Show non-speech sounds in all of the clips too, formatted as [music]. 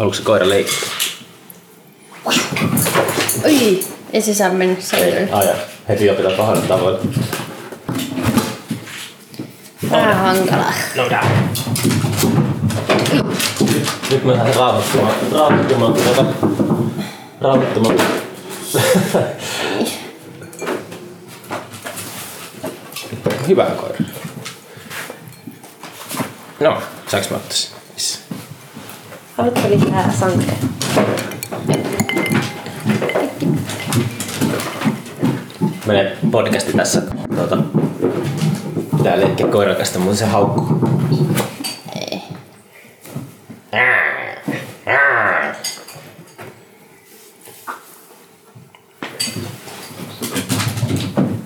Haluatko se koira leikkiä? Oi, ei se sisään mennyt säilyyn. Aja, heti jo pitää pahalla tavoin. Vähän hankala. No da. Nyt mä lähden rauhoittumaan. Rauhoittumaan. Rauhoittumaan. Niin. Hyvä koira. No, saanko mä ottaa lisää sankeja? Menee podcasti tässä. Tuota, pitää leikkiä koiran kanssa, mutta se haukkuu.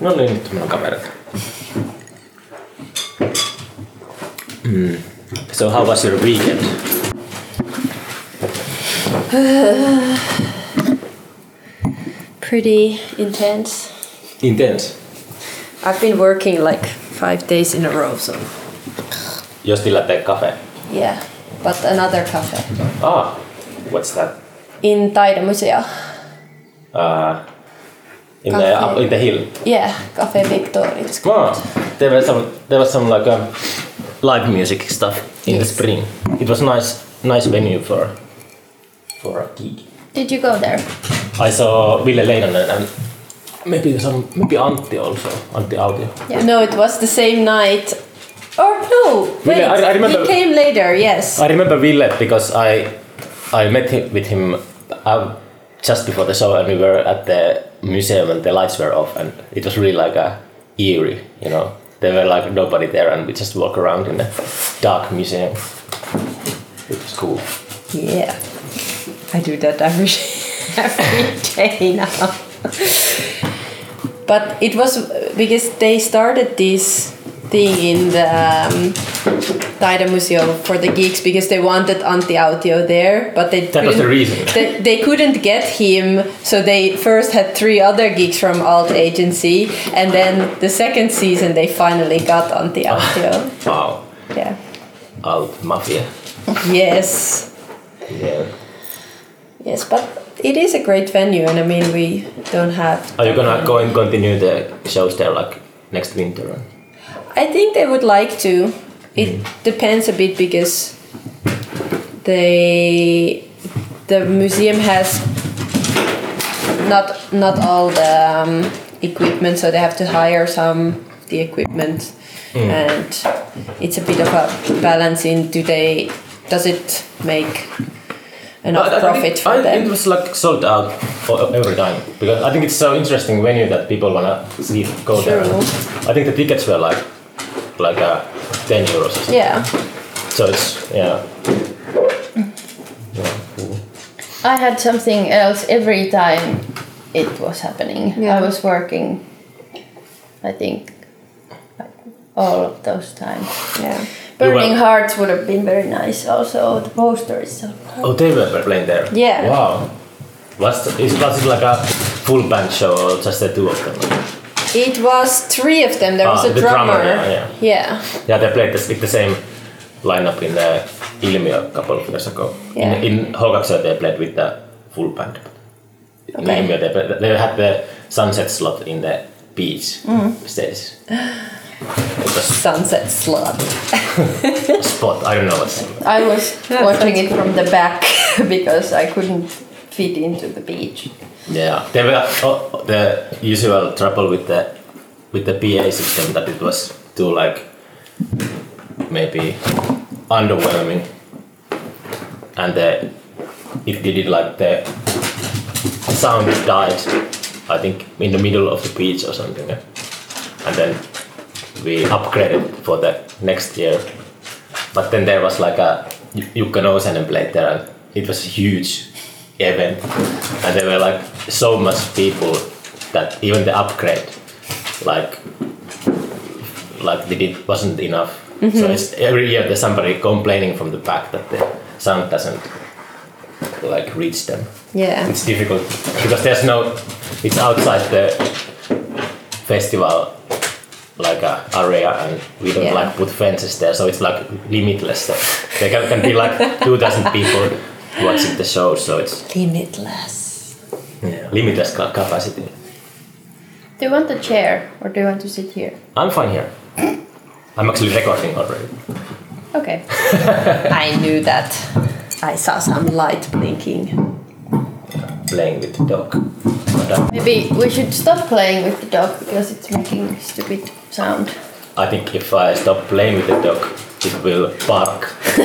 No niin, nyt meillä on kamerat. Mm. So how was your weekend? [sighs] Pretty intense. Intense. I've been working like five days in a row, so You still at tee cafe? yeah. But another cafe Ah, what's that? in Taidemuseo. Uh, in the Cafe. up in the hill. Yeah, Cafe Victoria. it's Ah, called. there was some there was some like um, live music stuff in the spring. It was nice nice venue for for a gig. Did you go there? I saw Ville Leinonen and maybe some maybe Antti also Antti Autio. No, it was the same night. Or no, wait. I- I remember- He came later. Yes. I remember Ville because I I met him, with him uh, just before the show and we were at the museum and the lights were off and it was really like a eerie, you know. There were like nobody there and we just walk around in a dark museum. It was cool. Yeah. I do that every [laughs] every day now. but it was because they started this thing in the um, Taide Museo for the geeks because they wanted Antti Autio there, but they That was the reason. They, they couldn't get him, so they first had three other geeks from Alt Agency, and then the second season they finally got Antti Autio. Wow. yeah. Out mafia. Yes. Yeah. Yes, but it is a great venue, and I mean, we don't have. Are you gonna go and continue the shows there like next winter? I think they would like to. It depends a bit because they the museum has not not all the um, equipment, so they have to hire some the equipment, and it's a bit of a balance in do they does it make enough I- I profit think, for I, them? It was like sold out for every time because I think it's so interesting venue that people wanna see go there. True. I think the tickets were like like uh, ten euros. Or something. yeah. So it's yeah. Yeah, cool. I had something else every time it was happening. Yeah. I was working, I think, all of those times. Yeah. Burning were- Hearts would have been very nice also. The poster is so Oh, they were playing there. Yeah. Wow. Was the, is was it like a full band show or just the two of them? It was three of them. There was Ah, a the drummer. drummer, yeah, yeah. Yeah. Yeah, they played this, with the same lineup in the Ilmi a couple of years ago. Yeah. In, in Hogaksö they played with the full band. In Okay. Ilmiö they, played, they had the sunset slot in the beach Mm. stage. [laughs] Sunset slot. [laughs] spot, I don't know what's I was watching it from the back [laughs] because I couldn't fit into the beach. Yeah, there were oh, the usual trouble with the with the PA system that it was too like maybe underwhelming, and the it did it like the sound died. I think in the middle of the beach or something, and then we upgraded for the next year. But then there was like a Jukka Nousanen played there, and it was a huge event, and there were like so much people that even the upgrade, like, like it did- wasn't enough. So mm-hmm. it's every year there's somebody complaining from the back that the sound doesn't like reach them. Yeah. It's difficult because there's no. It's outside the festival like a area and we don't Yeah. like put fences there so it's like limitless so there can, can be like 2000 people watching the show, so it's Limitless. yeah, limitless ca- capacity. Do you want a chair or do you want to sit here? I'm fine here. I'm actually recording already. Okay. [laughs] I knew that. I saw some light blinking. Playing with the dog. Maybe we should stop playing with the dog because it's making stupid sound. I think if I stop playing with the dog, it will bark. [laughs]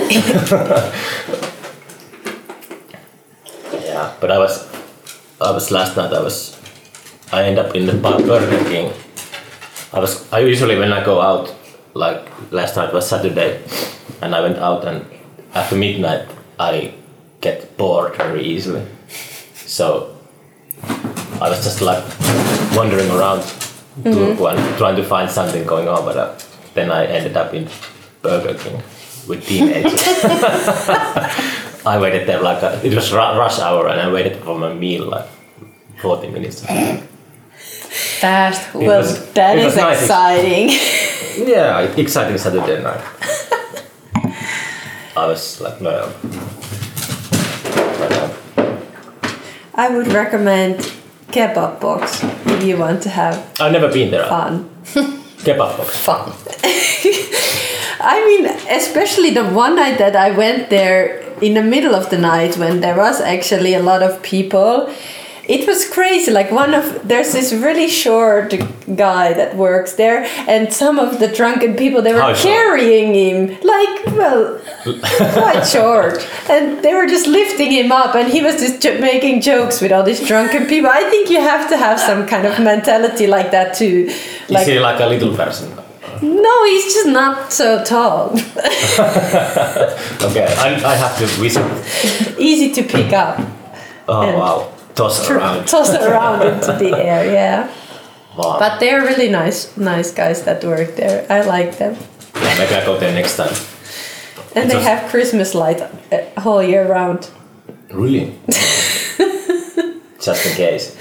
yeah, but I was, I was last night. I was, I end up in the Bur- Burger King. I was. I usually when I go out, like last night was Saturday, and I went out and after midnight I get bored very easily. So I was just like wandering around Turku and trying to find something going on, but uh, then I ended up in Burger King with teenagers. [laughs] I waited there like a, it was ru- rush hour, and I waited for my meal like forty minutes. Fast It well, was- that was nice. exciting. [laughs] Yeah, exciting Saturday night. I was like, no. But, I would recommend kebab box if you want to have I've never been there. fun. [laughs] Kebab box. Fun. [laughs] I mean, especially the one night that I went there in the middle of the night when there was actually a lot of people. It was crazy. Like one of there's this really short guy that works there, and some of the drunken people they were How short? carrying him like well, [laughs] quite short, and they were just lifting him up, and he was just making jokes with all these drunken people. I think you have to have some kind of mentality like that too. Is he like a little person? No, he's just not so tall. [laughs] Okay, I, I have to visit. Easy to pick up. Oh And- wow, toss it around. Toss it around into the [laughs] air, yeah. Wow. But they're really nice nice guys that work there. I like them. Yeah, maybe I go there next time. And they Just- have Christmas light uh, whole year round. Really? [laughs] Just in case.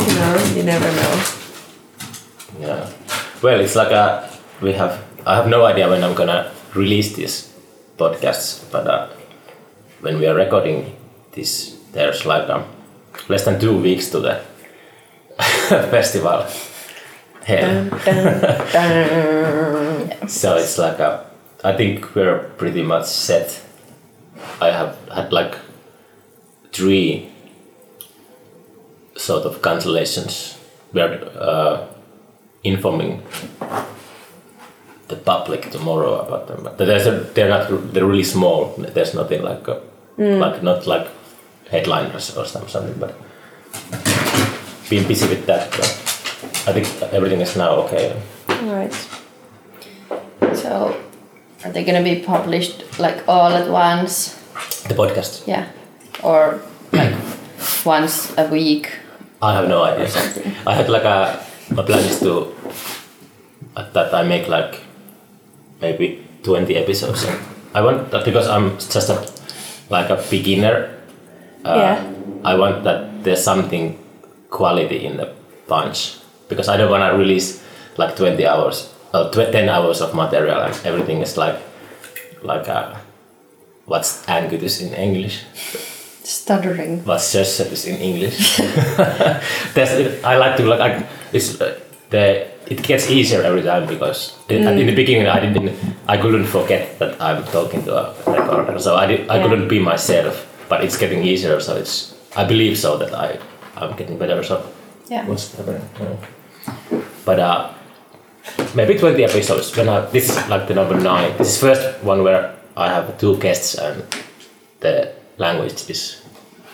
You know, you never know. Yeah. Well, it's like a we have. I have no idea when I'm gonna release this podcast, but uh, when we are recording this, there's like um, less than two weeks to the [laughs] festival. Yeah. Dun, dun, dun. So it's like a. I think we're pretty much set. I have had like three sort of cancellations. We are uh, informing the public tomorrow about them, but there's a, they're not they're really small. There's nothing like a, like not like headliners or some- something, but been busy with that. But I think everything is now okay. Alright. So, are they gonna be published like all at once? The podcast. Yeah. Or like [clears throat] once a week? I have no idea. something. I had like a my plan is to at that I make like maybe twenty episodes. I want that because I'm just a like a beginner. Uh, Yeah. I want that there's something quality in the punch because I don't want to release like twenty hours or tw- ten hours of material and everything is like like a what's angutis in English. Stuttering. What's Sössätys in English? [laughs] [laughs] There's, I like to like I, it's uh, the it gets easier every time because in, in the beginning I didn't I couldn't forget that I'm talking to a recorder so I did, I Yeah. couldn't be myself but it's getting easier so it's I believe so that I I'm getting better so Yeah. what's happening yeah. but uh maybe 20 episodes when I this is like the number nine this is first one where I have two guests and the language is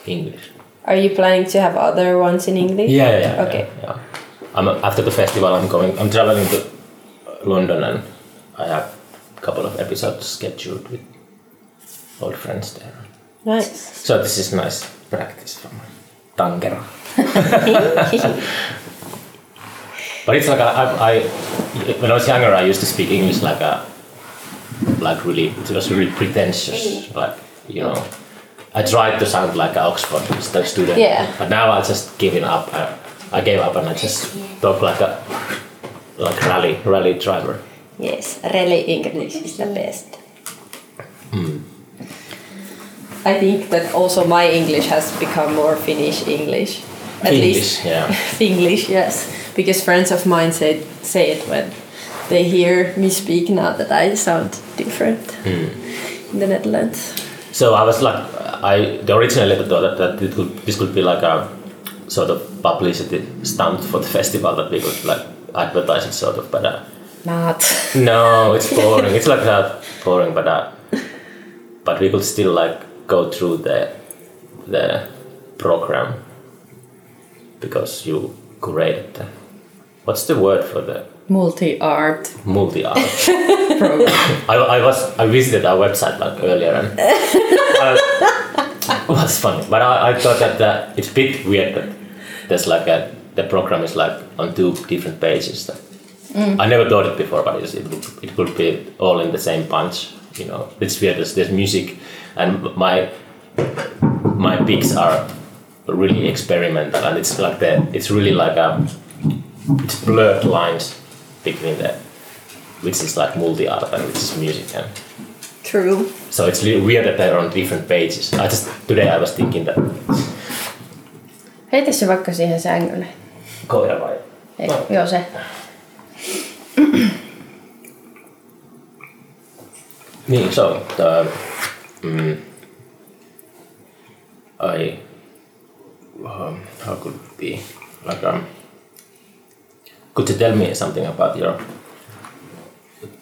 English Are you planning to have other ones in English? yeah, yeah, yeah. Okay. Yeah, yeah. I'm after the festival. I'm going. I'm traveling to London, and I have a couple of episodes scheduled with old friends there. Nice. So this is nice practice for my tankera. [laughs] But it's like a, I, I, when I was younger, I used to speak English like a, like really, it was really pretentious. Like you know, I tried to sound like an Oxford student. Yeah. But now I just given up. I, I gave up and I just talk like a, like rally rally driver. Yes, really English is the best. Hmm. I think that also my English has become more Finnish English. At English, least yeah. [laughs] English, yes. Because friends of mine say say it when they hear me speak now that I sound different Hmm. in the Netherlands. So I was like, I the originally thought that, that it could, this could be like a sort of publicity stunt for the festival that we could like advertise it sort of, but uh, Not. no, it's [laughs] boring. it's like that boring, but uh, but we could still like go through the the program because you created the, what's the word for the Multi art multi art. program. [laughs] I, I was I visited our website like earlier and uh, [laughs] it was funny. But I, I thought that uh, it's a bit weird that there's like a the program is like on two different pages. That I never thought it before, but it's, it would, it could be all in the same bunch. You know, it's weird. There's, there's music, and my my picks are really experimental, and it's like the it's really like a it's blurred lines between the which is like multi art and which is music and True. so it's really weird that they're on different pages. I just today I was thinking that Heitä se vaikka siihen sängylle. koira vai? Ei, No. Joo se. Niin, so the, mm, I um, how could it be like um, could you tell me something about your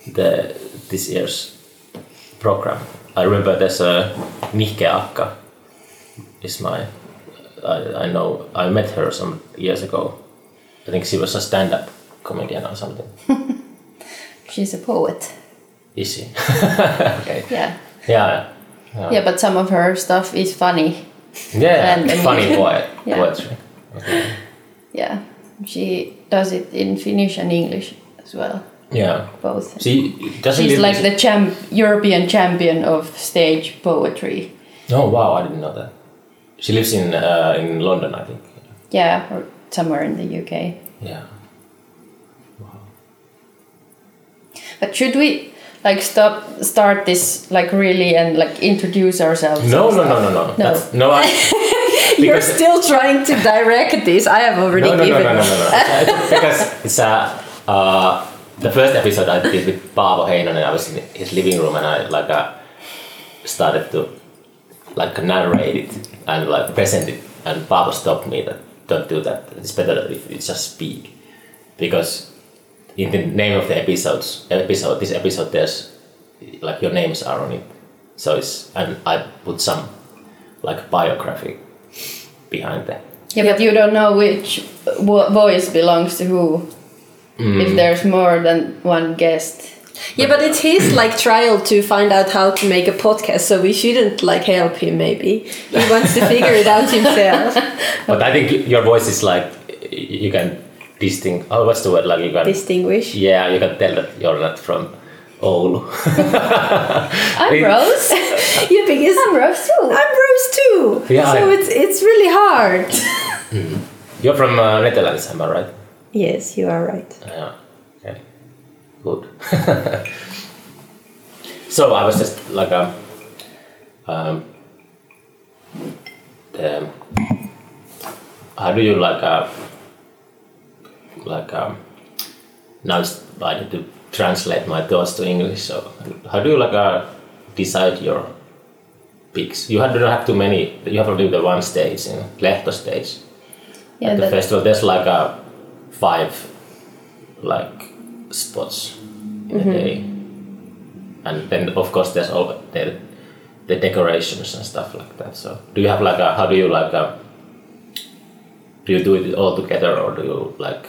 the this year's program? I remember there's a Nihke Akka is my I, I know I met her some years ago. I think she was a stand-up comedian or something. [laughs] She's a poet. Is she? [laughs] okay. Yeah. Yeah. Yeah. Yeah, but some of her stuff is funny. Yeah, And- [laughs] and- funny [laughs] poet, Yeah. poetry. Okay. Yeah. She does it in Finnish and English as well. Yeah. Both. She doesn't She's like the champ, European champion of stage poetry. Oh wow, I didn't know that. She lives in uh, in London, I think. Yeah, or somewhere in the UK. Yeah. Wow. But should we like stop start this like really and like introduce ourselves? No, no, no, no, no. No. No, I, [laughs] You're still trying to direct this. I have already no, no, no, given. no, no, no, no. It's- because it's uh, uh, the first episode I did with Paavo Heinonen. I was in his living room and I like uh, started to like narrate it and like present it, and Paavo stopped me that don't do that. It's better if you just speak because in the name of the episodes episode this episode there's like your names are on it so it's and i put some like biography behind that Yeah, but you don't know which voice belongs to who. Mm. If there's more than one guest. Yeah, but it's his like trial to find out how to make a podcast, so we shouldn't like help him. Maybe he wants to figure it out himself. [laughs] but i think your voice is like you can distinct oh what's the word like you can Distinguish. yeah you can tell that you're not from Oulu [laughs] I'm It- Rose. Yeah, because I'm Rose too. I'm Rose too. Yeah, So I- it's it's really hard. [laughs] you're from uh, Netherlands am I right yes, you are right. Yeah. Okay. Good. [laughs] so I was just like um, um the, how do you like uh, like um now I need to translate my thoughts to English. So how do you like uh, decide your picks? You don't have too many. You have only the one stage in Lehto stage Yeah, at the festival there's like a five like spots in a day and then of course there's all the, the decorations and stuff like that so do you have like a how do you like a do you do it all together or do you like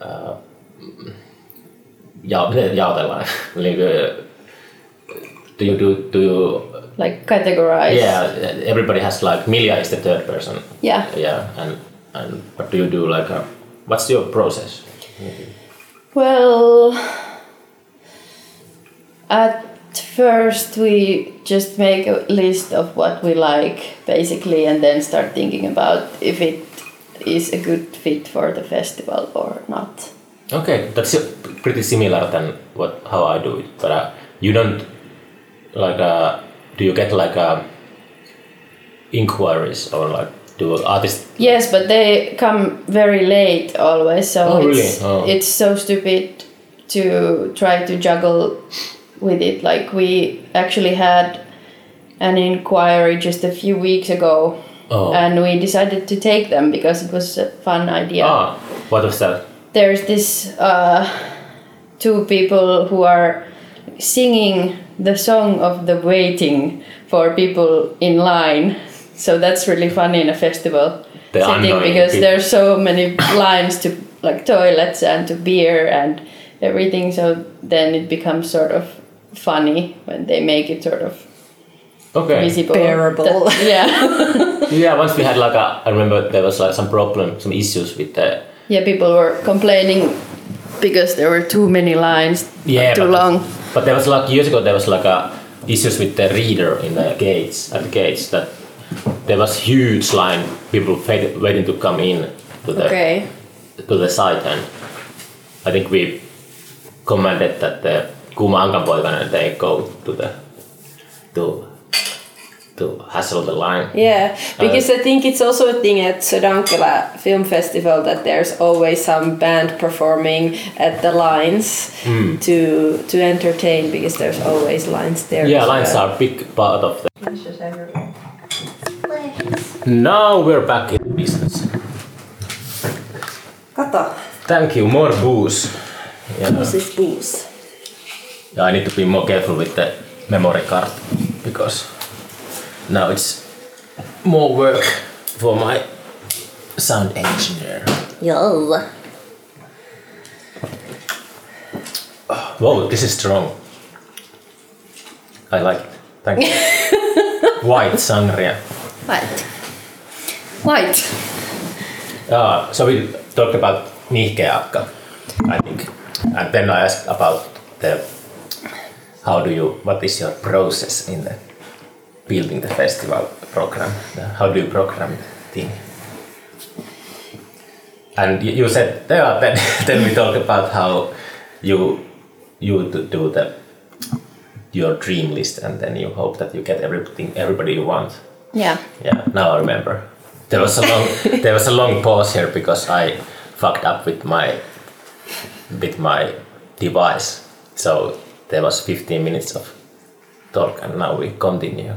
uh, ja, miten jaotellaan like, uh, do you do do you like categorize. yeah everybody has like Milja is the third person Yeah. yeah and and what do you do like a, what's your process Well, at first we just make a list of what we like, basically, and then start thinking about if it is a good fit for the festival or not. okay that's uh, pretty similar than what how i do it but uh, you don't like uh, do you get like a inquiries or like do artists? Yes, but they come very late always, so Oh, really? it's, Oh. it's so stupid to try to juggle with it. Like we actually had an inquiry just a few weeks ago, Oh. and we decided to take them because it was a fun idea. Ah, what was that? There's this uh, two people who are singing the song of the waiting for people in line. So that's really funny in a festival The setting because people. there's so many [coughs] lines to like toilets and to beer and everything. So then it becomes sort of funny when they make it sort of Okay. visible. Bearable. That- yeah, [laughs] [laughs] [laughs] Yeah, once we had like a, I remember there was like some problem, some issues with the yeah. People were complaining because there were too many lines, yeah, too but, long. But there was like years ago there was like a issues with the reader in the gates at the gates that there was huge line people wait- waiting to come in to the Okay. to the site and I think we commanded that the Kuma Ankanpoikainen they go to the to to hassle the line. Yeah, uh, because I think it's also a thing at Sodankylä Film Festival that there's always some band performing at the lines hmm. to to entertain because there's always lines there. Yeah, lines well. are a big part of the. Now we're back in business. Kato, Thank you. More booze. Yeah. this is booze. Yeah, I need to be more careful with the memory card because now it's more work for my sound engineer. Yo. Whoa, this is strong. I like it. Thank you. [laughs] White sangria. White. White. Uh, so we talked about nihkeakka, I think, and then I asked about the how do you what is your process in the building the festival program? How do you program the thing? And you said yeah, then [laughs] then we talk about how you you do do the your dream list and then you hope that you get everything everybody you want. Yeah. Yeah, now I remember. There was a long [laughs] there was a long pause here because I fucked up with my with my device. So there was 15 minutes of talk and now we continue.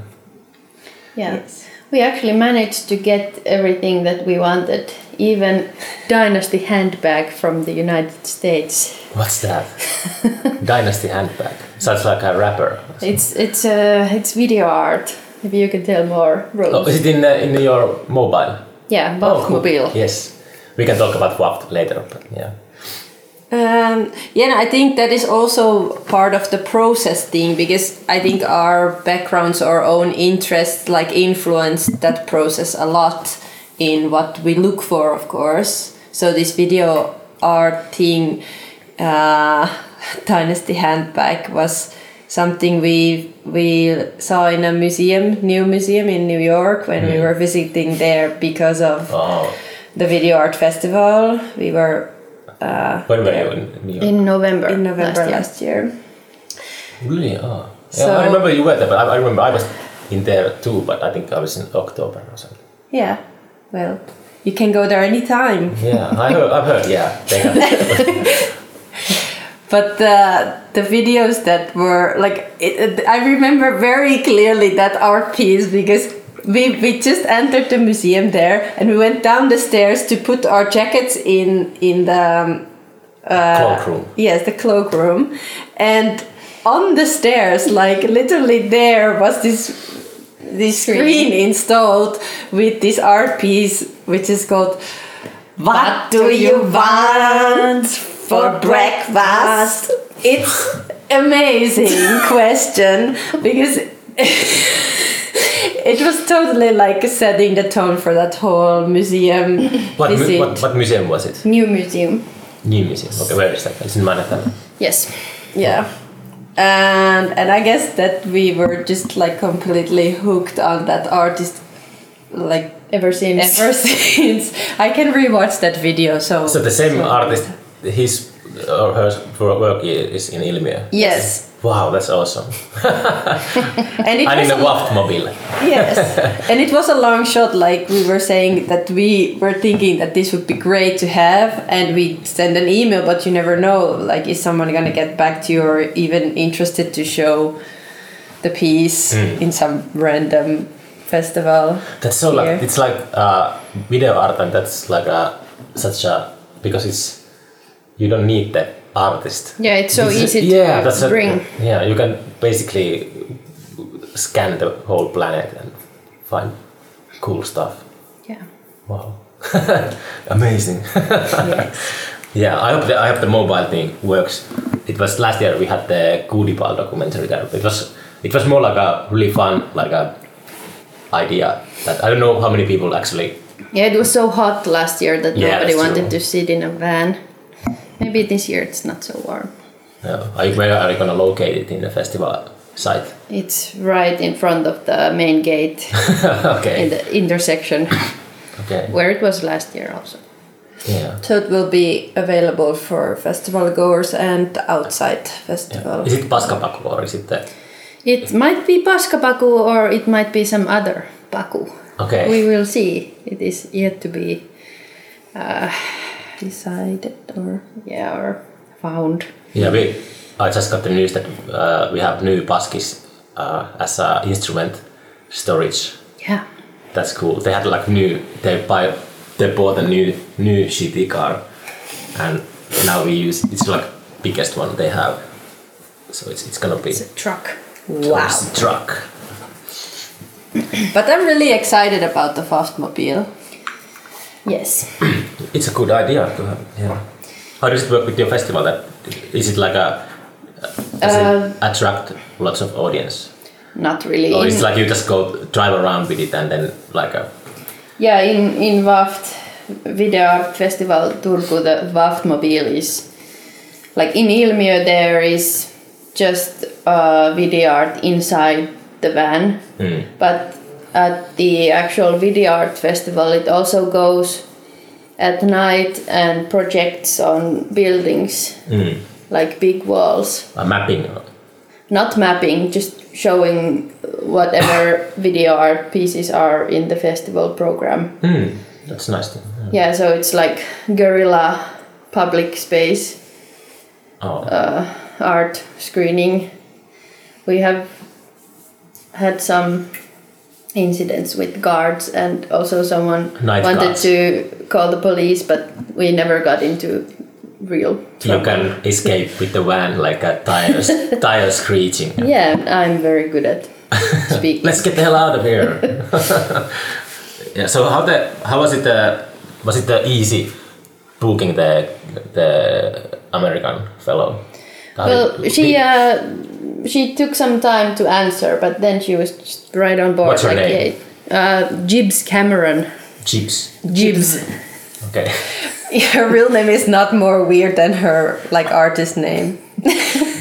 Yeah. We actually managed to get everything that we wanted, even Dynasty handbag from the United States. What's that? [laughs] Dynasty handbag. Sounds like a rapper. It's it's uh, it's video art. Maybe you can tell more. Oh, is it in uh, in your mobile? yeah, Oh, cool. Bachmobile. Yes. We can talk about WAP later, but yeah. Um, yeah, I think that is also part of the process thing because I think our backgrounds, our own interests, like influence that process a lot in what we look for, of course. So this video art thing, uh, [laughs] Dynasty handbag was something we we saw in a museum, new museum in New York when we were visiting there because of Oh, the video art festival. We were uh, when were there you in New York? In November. in November last year. last year. Really? Oh. Yeah, So- I remember you were there, but I, I remember I was in there too, but I think I was in October or something. Yeah, well, you can go there anytime. Yeah, I heard, I've heard, yeah. [laughs] But the the videos that were like, it, it- I remember very clearly that art piece because we we just entered the museum there and we went down the stairs to put our jackets in in the um, uh, Cloakroom. Yes, the cloakroom, and on the stairs, like literally there was this this Screen. screen installed with this art piece, which is called "What do you want for breakfast?" It's amazing [laughs] question because. [laughs] [laughs] It was totally like setting the tone for that whole museum what, mu- visit. what, what museum was it? New museum. New museum. Okay, where is that? It's in Manhattan. Yes. Yeah. And and I guess that we were just like completely hooked on that artist like Ever since. ever [laughs] since. I can rewatch that video so So the same so- artist, his or her work is in Ilmiö. Yes. Wow, that's awesome. [laughs] And it in was the Vaft mobile. yes [laughs] and it was a long shot like we were saying that we were thinking that this would be great to have and we send an email but you never know like is someone gonna get back to you or even interested to show the piece in some random festival That's so here. like it's like uh, video art, and that's like a such a because it's you don't need the artist. Yeah, it's so It's- easy to yeah, that's a- bring. yeah, you can basically scan the whole planet and find cool stuff. Yeah. Wow, [laughs] amazing. [laughs] yeah, I hope the, I hope the mobile thing works. It was last year we had the Goodieball documentary there. It was it was more like a really fun like a idea that I don't know how many people actually. Yeah, it was so hot last year that Yeah, nobody wanted true. to sit in a van. Maybe this year it's not so warm. Uh, are, you, where are you gonna locate it in the festival site? It's right in front of the main gate [laughs] in the intersection Okay. where it was last year also. Yeah. so it will be available for festival goers and outside festival Is it Paskapaku or is it the? It might be Paskapaku or it might be some other Paku. Okay. We will see. It is yet to be decided or yeah or found. Yeah, we. I just got the news that uh, we have new Paskis uh, as a instrument storage. Yeah. That's cool. They had like new. They buy. They bought a new new city car, and now we use. It's like biggest one they have. So it's it's gonna be It's a truck. wow it's a truck. but i'm really excited about the Vaftmobile Yes. It's a good idea to have. Yeah. How does it work with your festival? That is it like a does Uh, it attract lots of audience, Not really. or it's like you just go drive around with it and then like a Yeah, in, in Vaft Video Art Festival Turku, the Vaft Mobile is like in Ilmiö there is just uh, video art inside the van, mm, but at the actual video art festival it also goes at night and projects on buildings mm, like big walls. a mapping. Not mapping, just showing whatever video art pieces are in the festival program. Mm, that's nice. To, yeah. Yeah, so it's like guerrilla public space Oh, uh, art screening. We have had some incidents with guards, and also someone Night wanted guards. to call the police, but we never got into real you can escape with the van like a tires [laughs] tire screeching. Yeah, I'm very good at speaking. [laughs] Let's get the hell out of here. [laughs] yeah. So how the how was it? Uh, was it uh, easy booking the the American fellow? How well, she uh, she took some time to answer, but then she was just right on board. What's her like, name? yeah. Uh, Jibz Cameron. Chips. Jibz. Okay. [laughs] her real name is not more weird than her like artist name [laughs]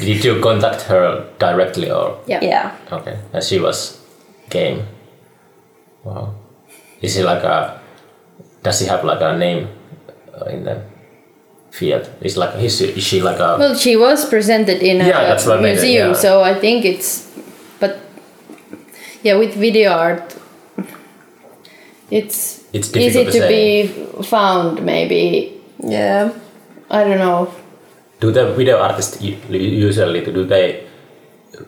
Did you contact her directly or? Yeah. yeah Okay. And she was game. Wow. Is she like a? Does she have like a name uh, in the field? Is like is she, is she like a? Well, she was presented in Yeah, a that's what I meant, museum, yeah. so I think it's. But yeah, with video art, it's, It's easy difficult to, to be found. Maybe yeah I don't know. Do the video artists usually do they uh,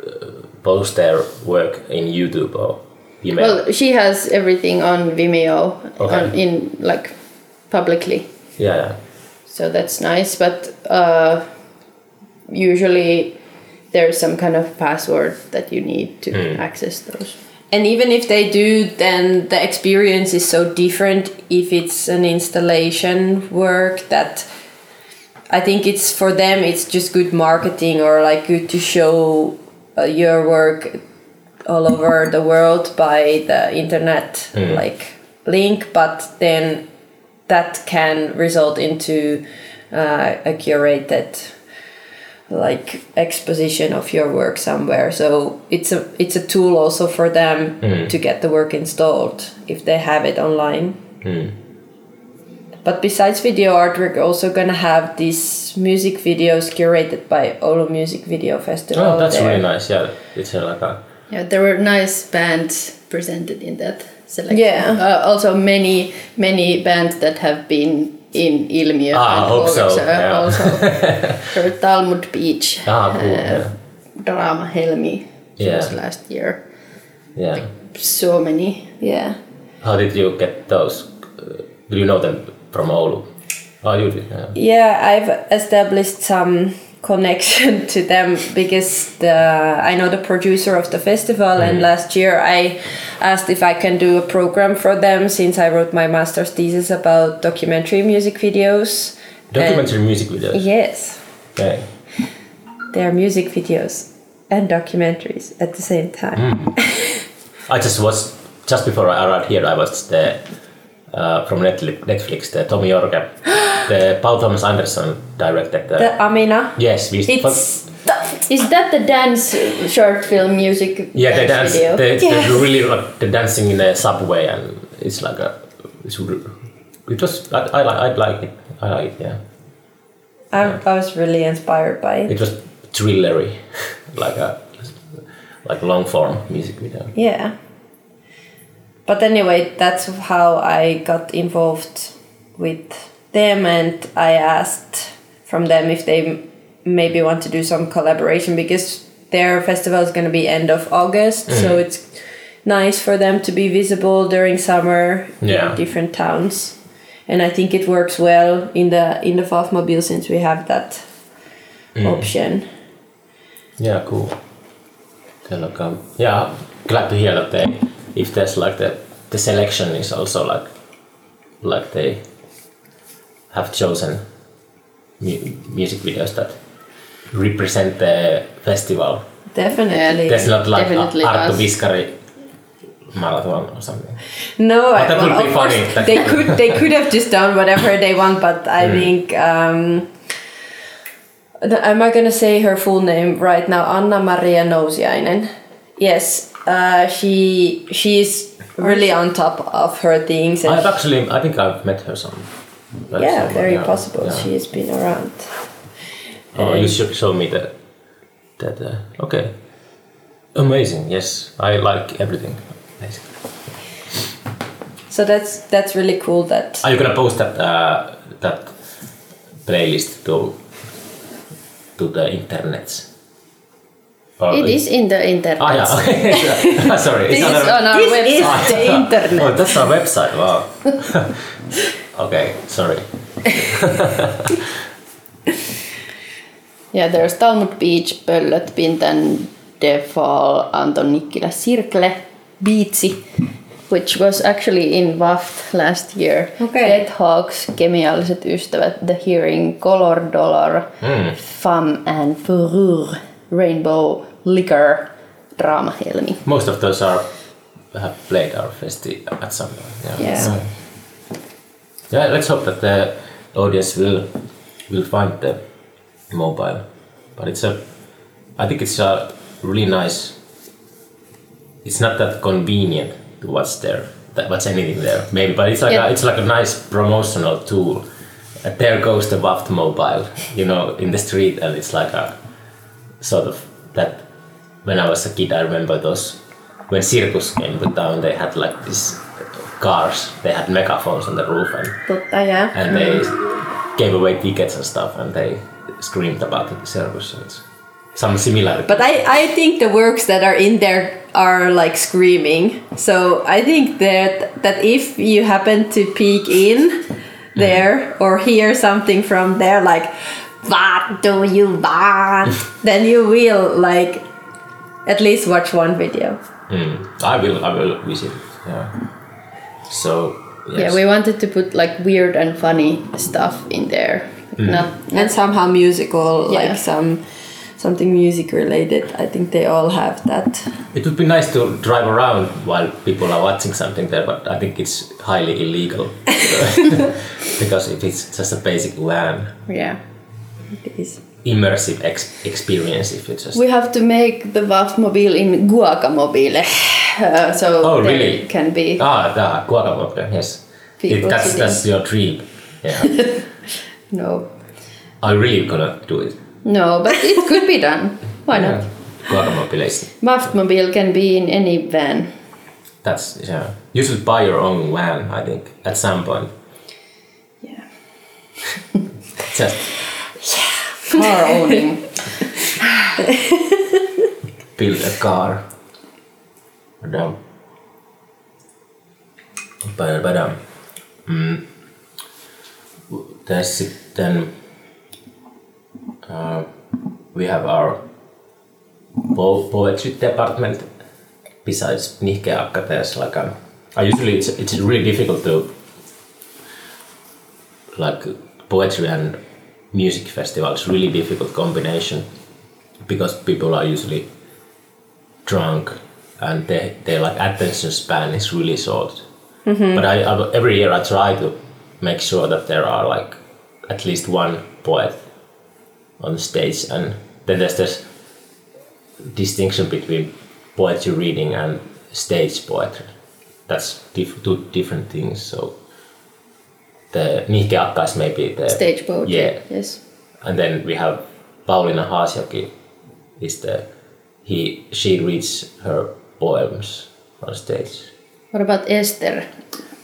post their work in YouTube or email? Well, she has everything on Vimeo, Okay. on, in like publicly, yeah, yeah. So that's nice. But uh, usually there's some kind of password that you need to Hmm. access those. and even if they do then the experience is so different if it's an installation work that i think it's for them it's just good marketing or like good to show uh, your work all over the world by the internet Mm. like link but then that can result into uh, a curated like exposition of your work somewhere so it's a it's a tool also for them Mm. to get the work installed if they have it online Mm. but besides video art, we're also gonna have these music videos curated by Oulu Music Video Festival. Oh, that's there. really nice. Yeah, it's uh, like a Yeah, there were nice bands presented in that selection. Yeah. Uh, also, many many bands that have been in Ilmiö. Ah, I and hope so, also, yeah. also [laughs] Talmud Beach. Ah, cool, uh, yeah. Drama Helmi. Yeah. was last year. yeah. So many. Yeah. How did you get those? Uh, do you know them from Oulu? Oh, you did. Yeah. Yeah, I've established some connection [laughs] to them because the I know the producer of the festival and last year I asked if I can do a program for them since I wrote my master's thesis about documentary music videos. Documentary music videos. Yes, Okay. they are music videos and documentaries at the same time. [laughs] I just was just before I arrived here. I watched the uh, from Netflix, Netflix the Thom Yorke, [gasps] the Paul Thomas Anderson directed the. The Anima. yes, we. It's Is that the dance uh, short film music? yeah, the dance. video? They, Yeah. they really like the dancing in a subway, and it's like a. It's, it was. I, I like. I like it. I like it. Yeah. I, I was really inspired by it. It was thrillery, [laughs] like a like long form music video. Yeah. But anyway, that's how I got involved with them, and I asked from them if they maybe want to do some collaboration because their festival is going to be end of August, so it's nice for them to be visible during summer Yeah. in different towns. And I think it works well in the in the Vaftmobile since we have that option. Yeah, cool. Then like, um, yeah, glad to hear that they, if there's like the the selection is also like, like they have chosen mu- music videos that represent the festival. Definitely. There's not like Definitely a Arto us. Viskari marathon or something. No, I, that well, would be funny. They could they could have just done whatever they want, but I Mm. think um, am I gonna say her full name right now? Anna Maria Nousiainen. Yes, uh, she she's really on top of her things, and I've actually, I think I've met her some. Like yeah, somewhere, very yeah, possible. yeah. She's been around. Oh, you should show me that. That uh, okay. Amazing. Yes, I like everything. Basically. So that's that's really cool. That Are you gonna post that uh, that playlist to to the internet? Or It is in the internet. Ah, yeah. [laughs] Okay. [laughs] Sorry. This It's is on on our this website. is the internet. [laughs] Oh, that's our website. Wow. Okay. Sorry. [laughs] Yeah, there's Talmud Beach, Pöllöt, Pinten, Defal, Anton Nikkilä, Sirkle, Beatsi, which was actually in Waft last year. Okay. Dead Hawks, Kemialliset ystävät, The Hearing, Color Dollar, Mm. Femme and Fureur, Rainbow Liquor, Draama Helmi. Most of those are have played our festi at some point. Yeah. Yeah. So- yeah. Let's hope that the audience will will find the mobile, but it's a. I think it's a really nice. It's not that convenient to watch there. That watch anything there, maybe, but it's like Yeah. a, it's like a nice promotional tool. And there goes the Vaft mobile, you know, in the street, and it's like a sort of that when I was a kid, I remember those when circus came to town. They had like these cars. They had megaphones on the roof, and, Totta, yeah. and they gave away tickets and stuff, and they screamed about the circus. So it's some similarity. But I, I think the works that are in there are like screaming. So I think that that if you happen to peek in there or hear something from there like what do you want [laughs] then you will like at least watch one video. Mm, I will. I will visit. Yeah. So yes. Yeah, we wanted to put like weird and funny stuff in there. Mm. Not And somehow musical, Yeah. like some something music related. I think they all have that. It would be nice to drive around while people are watching something there, but I think it's highly illegal [laughs] [laughs] because if it's just a basic LAN yeah. It is. immersive ex- experience, if it's just We have to make the WAF mobile in [laughs] Guacamobile, uh, [laughs] so Oh, there really? can be. ah, the guacamole, yes. It, that's that's your dream. Yeah. [laughs] No. I really gonna do it? No, but it could be done. Why not? Guacamobiles. Vaftmobile can be in any van. That's yeah. You should buy your own van. I think at some point. Yeah. [laughs] Just Car owning. build a car. But, but um, mm, there's then uh, we have our po- poetry department besides Nihke Akka there's like I usually it's, it's really difficult to like poetry and music festival is really difficult combination because people are usually drunk and they, their like attention span is really short. Mm-hmm. But I, I every year I try to make sure that there are like at least one poet on stage and then there's this distinction between poetry reading and stage poetry. That's diff- two different things. So the Nihke Akka is maybe the Stage poetry. Yeah, Yes. and then we have Pauliina Haasjoki is the he she reads her poems on stage. What about Esther?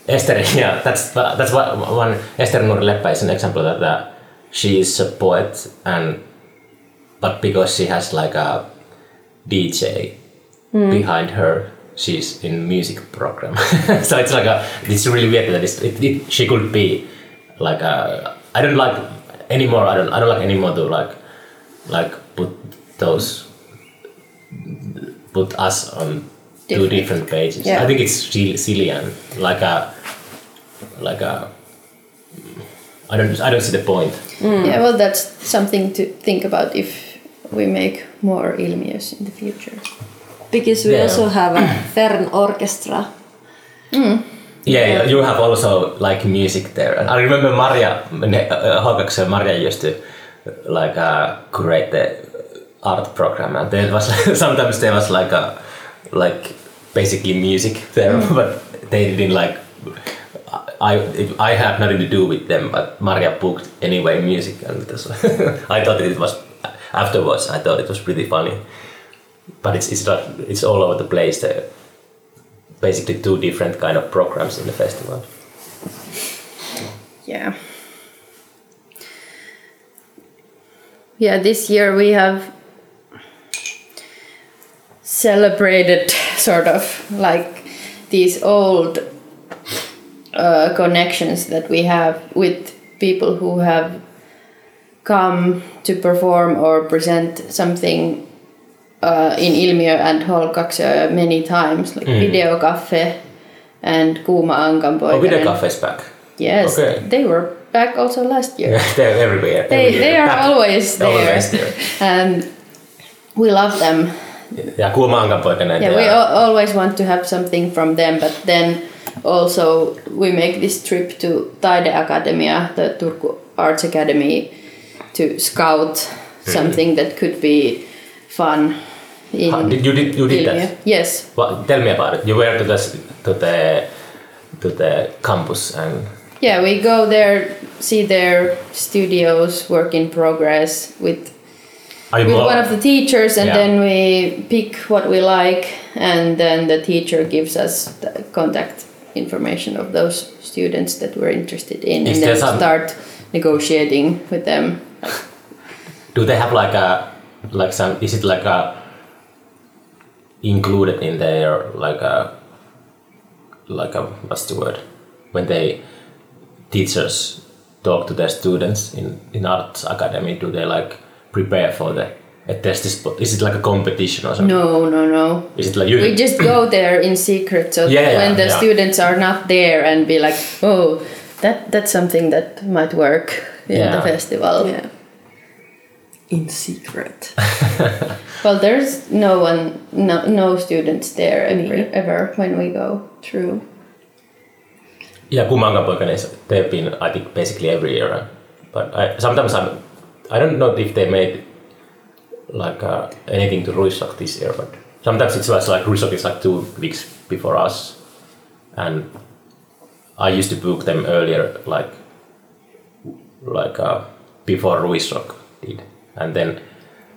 Esther, [laughs] yeah, that's that's one Esther Nurleppä is an example that uh, she is a poet and but because she has like a DJ behind her, she's in music program. [laughs] so it's like a it's really weird that it's, it, it, she could be like a I don't like anymore. I don't I don't like anymore to like like put those put us on two Different. different pages. Yeah. I think it's silly, silly and like a like a I don't I don't see the point. Yeah, well, that's something to think about if we make more ilmiös in the future. Because we Yeah. also have a [coughs] Fern orchestra. Yeah, yeah, you have also like music there. And I remember Maria uh, Hogaks and Maria used to like uh, create the art program, and there was [laughs] sometimes there was like a like basically music there, mm. but they didn't like. I I had nothing to do with them, but Maria booked anyway music, and it was, [laughs] I thought it was afterwards. I thought it was pretty funny, but it's it's not it's all over the place. There basically two different kind of programs in the festival. Yeah. Yeah, this year we have celebrated sort of like these old uh, connections that we have with people who have come to perform or present something uh, in Ilmiö and Holkaksö many times, like Mm. Video Cafe and Kuuma Ankanpoikainen. Oh, Video Cafe is back. Yes, Okay. they were back also last year. [laughs] They're everywhere. They, they are Back. always there. Always there. And we love them. Ja. Yeah, we al- always want to have something from them, but then also we make this trip to Taide Academia, the Turku Arts Academy, to scout hmm. something that could be fun. In How- did you did you did Ilmiö. that? Yes. Well, tell me about it. You were to the to the to the campus and Yeah, we go there, see their studios, work in progress with you with more, one of the teachers and Yeah. then we pick what we like and then the teacher gives us the contact information of those students that we're interested in Is and then some- start negotiating with them do they have like a like some is it like a included in their like a like a what's the word when they teachers talk to their students in in arts academy do they like prepare for the a test is is it like a competition or something no no no is it like you we just go there in secret so Yeah, yeah, when the yeah. students are not there and be like oh that that's something that might work in Yeah. the festival Yeah. In secret. [laughs] well there's no one no, no students there ever, Niin. ever when we go through Yeah, Kuuma Ankanpoikainen, is- they've been, I think, basically every year. But I, sometimes I'm, I don't know if they made like uh, anything to Ruisrock this year, but sometimes it was like Ruisrock is like two weeks before us. And I used to book them earlier, like like uh, before Ruisrock did, and then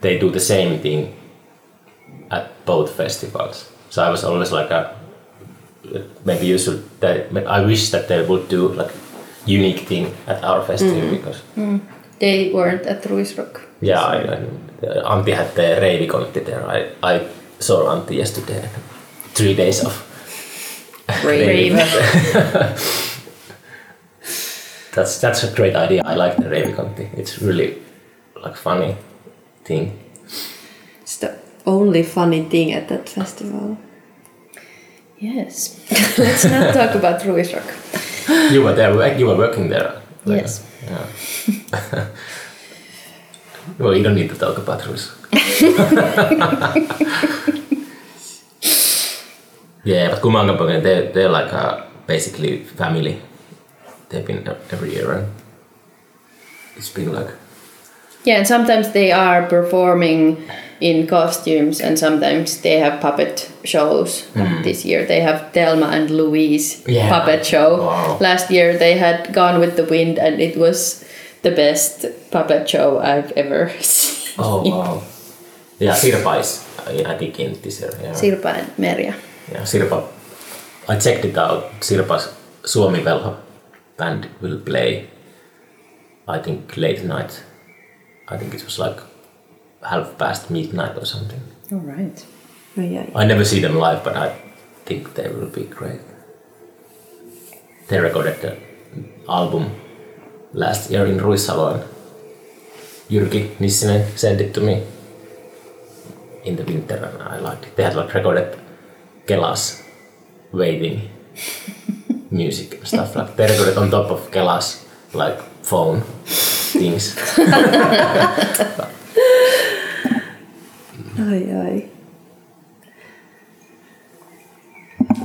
they do the same thing at both festivals. So I was always like a maybe you should. They, I wish that they would do like unique thing at our festival because They weren't at Ruisrock. yeah, I, I, Antti had the Reivikontti there. I I saw Antti yesterday. Three days of [laughs] Rave. [laughs] That's that's a great idea. I like the Reivikontti. It's really like funny thing. It's the only funny thing at that festival. Yes. [laughs] Let's not talk about Ruisrock. You were there. You were working there. Like, Yes. Yeah. [laughs] well, you don't need to talk about Rus. [laughs] yeah, but Kuuma Ankanpoikainen, they they're like a basically family. They've been every year, and it's been like Yeah, and sometimes they are performing in costumes, and sometimes they have puppet shows. Like This year they have Thelma and Louise Yeah. puppet show. Wow. Last year they had Gone with the Wind, and it was the best puppet show I've ever [laughs] seen. oh wow. Yeah, Sirpa is I I think in this year. Yeah. Sirpa and Merja. Yeah, Sirpa. I checked it out. Sirpa's Suomi Velho band will play. I think late night. I think it was like half past midnight or something. All right. Oh, yeah. I never see them live, but I think they will be great. They recorded the album last year in Ruissalo and Jyrki Nissinen sent it to me in the winter and I liked it. They had like recorded Kelas waiting [laughs] music and stuff like they recorded on top of Kelas like phone things. [laughs] [laughs] Aye, aye.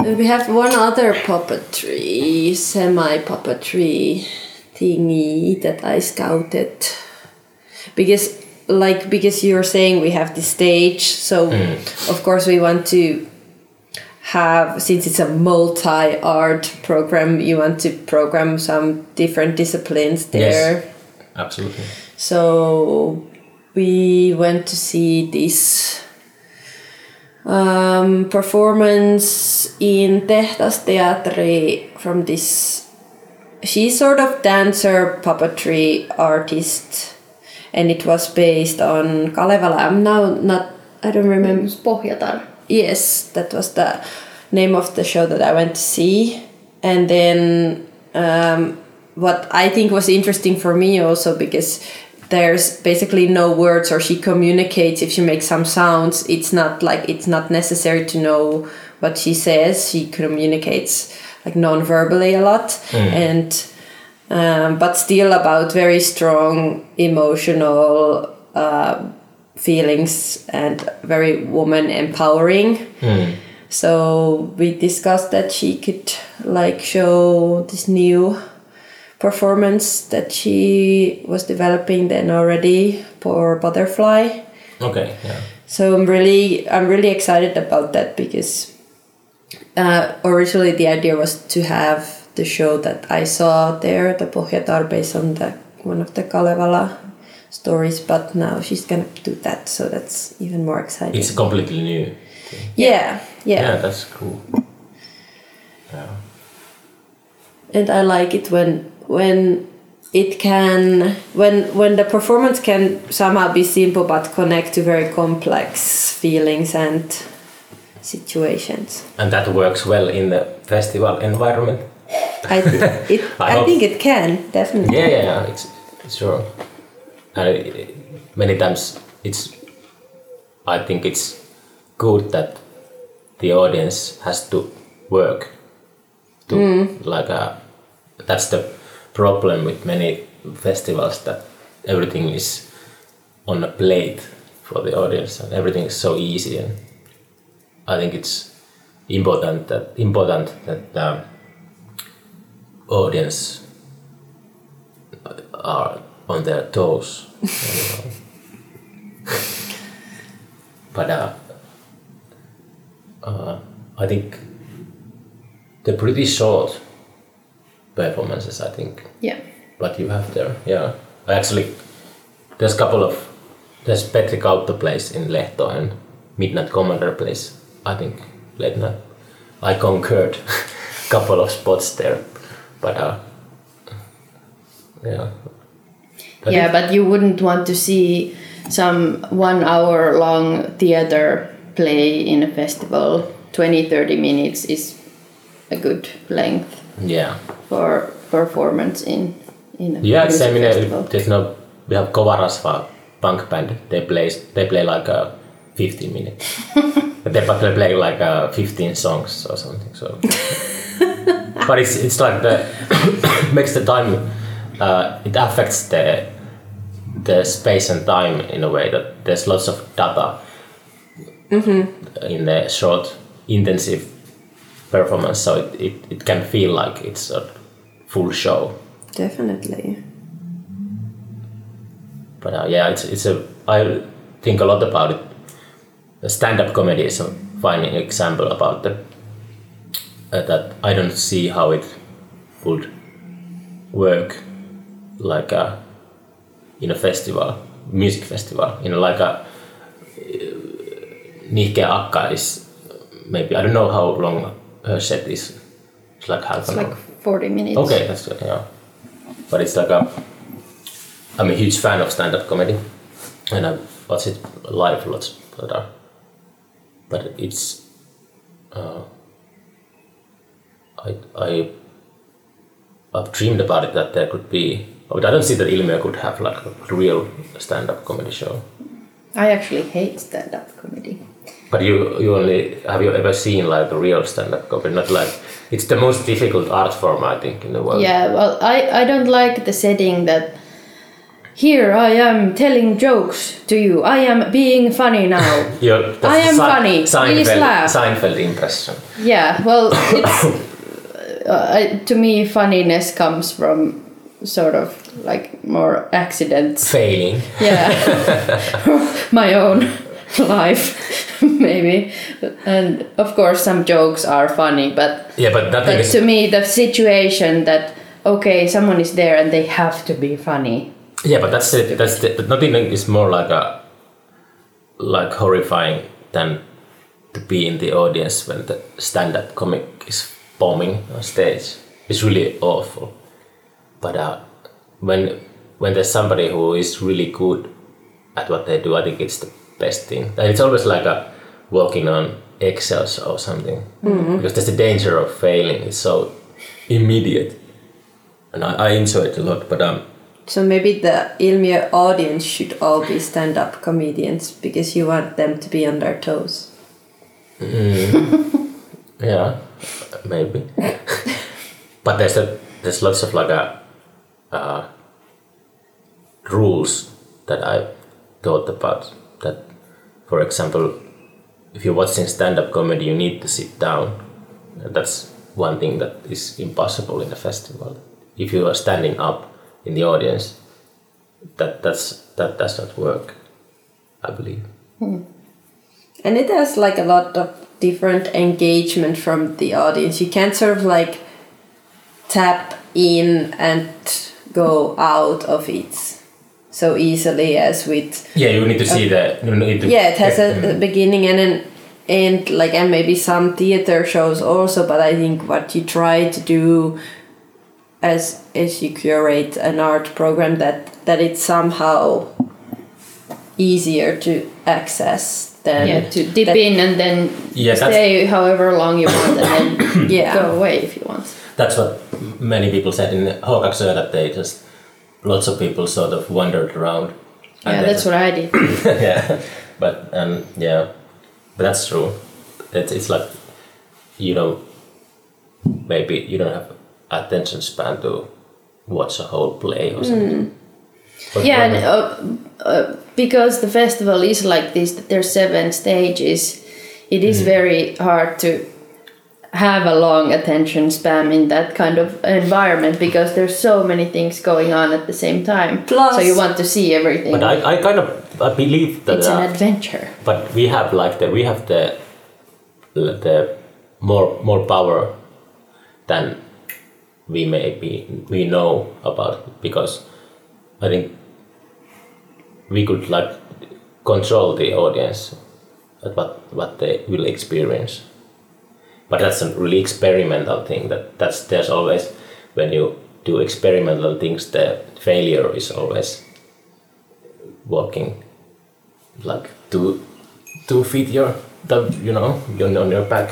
We have one other puppetry, semi puppetry thingy that I scouted. Because, like, because you're saying we have the stage, so mm. of course we want to have, since it's a multi art program, you want to program some different disciplines there. Yes. Absolutely. So we went to see this um, performance in Tehdas Teatteri from this. She's sort of dancer puppetry artist, and it was based on Kalevala. I'm now not. I don't remember. Pohjatar. Yes, that was the name of the show that I went to see. And then um, what I think was interesting for me also because there's basically no words or she communicates if she makes some sounds. It's not like it's not necessary to know what she says. She communicates like non-verbally a lot. And um, but still about very strong emotional uh, feelings and very woman empowering. So we discussed that she could like show this new performance that she was developing then already for butterfly Okay, yeah. so i'm really i'm really excited about that because uh, originally the idea was to have the show that i saw there the pohjatar based on the one of the kalevala stories but now she's gonna do that so that's even more exciting It's completely new. yeah yeah, Yeah, that's cool. Yeah. and i like it when when it can when when the performance can somehow be simple but connect to very complex feelings and situations And that works well in the festival environment. i it [laughs] I i, think it can definitely Yeah, yeah, yeah. It's, sure. And it- many times it's. I think it's good that the audience has to work. To hmm. like a, that's the problem with many festivals that everything is on a plate for the audience and everything is so easy and I think it's important that important that the audience are on their toes. [laughs] but uh, uh, I think they're pretty short performances. I think Yeah. what you have there. Yeah, I actually there's a couple of there's Petri Kautto place in Lehto and Midnight Commander place. I think late night. I conquered a [laughs] couple of spots there, but uh, yeah. I yeah, but you wouldn't want to see some one hour long theater play in a festival. 20 30 minutes is a good length yeah. For performance in in a Yeah, same in a, there's no we have Kovarasva punk band. They play they play like a 15 minutes. [laughs] they but they play like uh, 15 songs or something. So, [laughs] but it's it's like the [coughs] makes the time. Uh, it affects the the space and time in a way that there's lots of data in the short intensive performance so it, it, it can feel like it's a full show Definitely. But uh, yeah, it's it's a. I think a lot about it. Stand-up comedy is a fine example about the uh, that I don't see how it would work like a in a festival, music festival, in like a uh, Nihke Akka is maybe I don't know how long her set is. It's like half It's an like hour. 40 minutes. Okay, that's good. Yeah, but it's like a. I'm a huge fan of stand-up comedy, and I watch it live lots. But uh, but it's. Uh, I I. I've dreamed about it that there could be. But I don't see that Ilmiö could have like a real stand-up comedy show. I actually hate stand up comedy. But you you only have you ever seen like a real stand-up comedy? Not like it's the most difficult art form I think in the world. Yeah, well, I, I don't like the setting that here I am telling jokes to you. I am being funny now. [laughs] I am funny. Please Seinfeld, laugh. Seinfeld impression. yeah, well, it's uh, to me funniness comes from sort of like more accidents. Failing. Yeah, [laughs] [laughs] my own [laughs] life [laughs] maybe, and of course some jokes are funny, but Yeah, but is. to me, the situation that okay, someone is there and they have to be funny. Yeah, but that's it. That's the, but nothing is more like a like horrifying than to be in the audience when the stand-up comic is bombing on stage. It's really awful. But uh, when when there's somebody who is really good at what they do, I think it's the best thing. And it's always like a working on eggshells or something because there's the danger of failing. It's so immediate, and I, I enjoy it a lot. But um, So maybe the Ilmiö audience should all be stand-up comedians because you want them to be on their toes. [laughs] Yeah, maybe. [laughs] but there's a there's lots of like a uh, rules that I thought about. For example, if you're watching stand-up comedy, you need to sit down. That's one thing that is impossible in a festival. If you are standing up in the audience, that that's that does not work. I believe. Hmm. And it has like a lot of different engagement from the audience. You can't sort of like tap in and go out of it so easily as with Yeah, you need to see the. You need to yeah it has a, a beginning and an end like and maybe some theater shows also but i think what you try to do as as you curate an art program that that it's somehow easier to access than yeah, to dip that- in and then Yeah, stay however long you want and then [coughs] Yeah. go away if you want. That's what many people said in Håkaksö that they just lots of people sort of wandered around. Yeah, that's what I did. [laughs] yeah, but um, yeah, but that's true. It's it's like you know maybe you don't have attention span to watch a whole play or something. But yeah, and, uh, uh, because the festival is like this, that there's seven stages, it is very hard to have a long attention span in that kind of environment because there's so many things going on at the same time. Plus- so you want to see everything. but I, I kind of I believe that it's uh, an adventure. but we have like the we have the the more more power than we maybe we know about because I think we could like control the audience at what what they will experience. But that's a really experimental thing. That that's there's always when you do experimental things, the failure is always walking like two two feet your the you know you're on your back.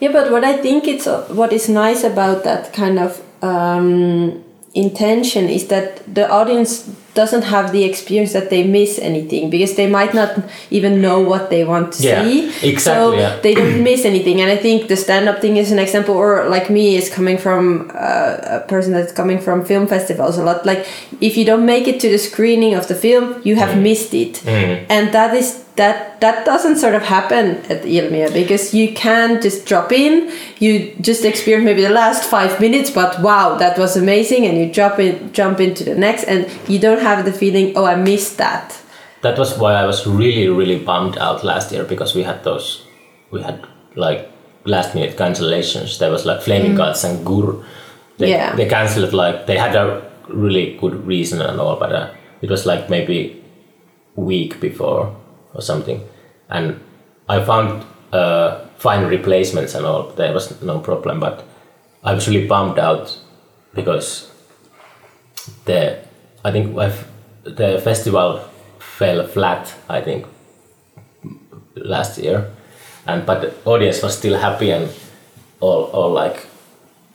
Yeah, but what I think it's uh, what is nice about that kind of um, intention is that the audience doesn't have the experience that they miss anything because they might not even know what they want to Yeah, see. exactly, So yeah. they don't miss anything, and I think the stand-up thing is an example. Or like me, is coming from uh, a person that's coming from film festivals a lot. Like if you don't make it to the screening of the film, you have missed it, and that is that that doesn't sort of happen at Ilmiö because you can just drop in, you just experience maybe the last five minutes, but wow, that was amazing, and you jump in, jump into the next, and you don't have the feeling, oh, I missed that. That was why I was really really bummed out last year because we had those we had like last minute cancellations. There was like Flaming Gods and Gur. They, Yeah. they cancelled like they had a really good reason and all, but uh, it was like maybe week before or something, and I found uh, fine replacements and all. There was no problem, but I was really bummed out because the I think I've, the festival fell flat. I think last year, and but the audience was still happy and all all like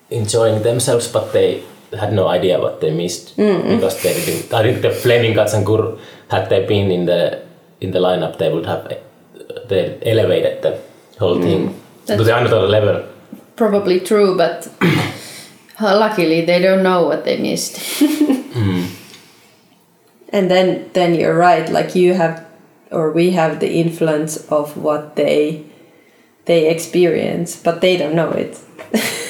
enjoying themselves, but they had no idea what they missed because they didn't. I think the Flaming Gods and Gur had they been in the in the lineup, they would have uh, they elevated the whole mm. thing to the another level. Probably true, but [coughs] luckily they don't know what they missed. [laughs] Mm. And then then you're right, like you have or we have the influence of what they they experience, but they don't know it. [laughs]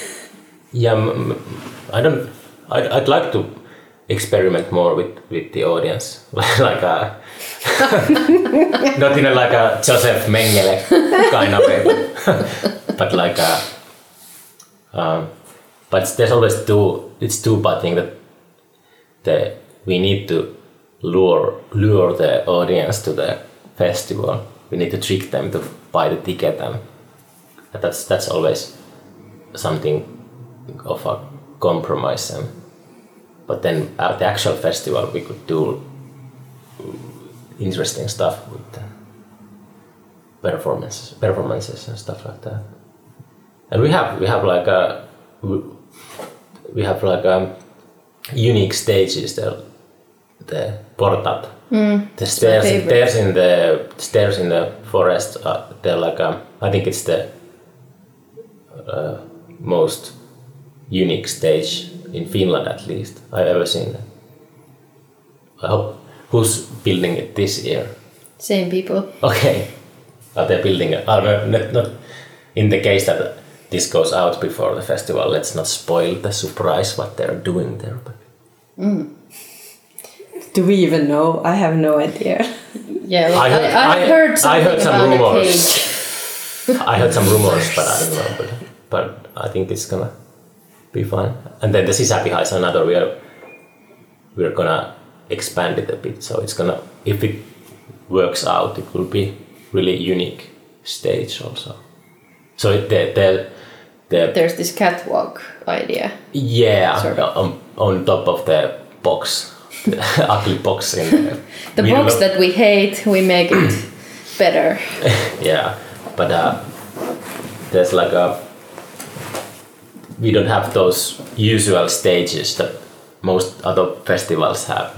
Yeah, m- m- I don't. I'd, I'd like to experiment more with, with the audience, [laughs] like a [laughs] not in a like a Joseph Mengele kind of way, but, [laughs] but like a. Um, but there's always two. It's two thing that the we need to lure lure the audience to the festival. We need to trick them to buy the ticket, and that's that's always something of a compromise. And, but then at the actual festival, we could do interesting stuff with performances, performances and stuff like that. And we have we have like a we have like a unique stages. The the portat, the stairs, stairs in the stairs in the forest. Uh, they're like um, I think it's the uh, most unique stage in Finland at least I've ever seen. I hope who's building it this year? Same people. Okay, are they building it? Are they not, not in the case that this goes out before the festival? Let's not spoil the surprise what they're doing there. But mm. Do we even know? I have no idea. Yeah, well, I I, heard- I, I- heard I heard some about rumors. I heard some [laughs] rumors, but I don't know. But, but I think it's gonna be fun. And then the Sisäpiha is another. We are we're gonna expand it a bit, so it's gonna if it works out, it will be really unique stage also. So it, the the the There's this catwalk idea. yeah Sort of. on, on top of the box, the [laughs] ugly box in the, [laughs] box of- that we hate, we make it [coughs] better. [laughs] yeah but uh, there's like a we don't have those usual stages that most other festivals have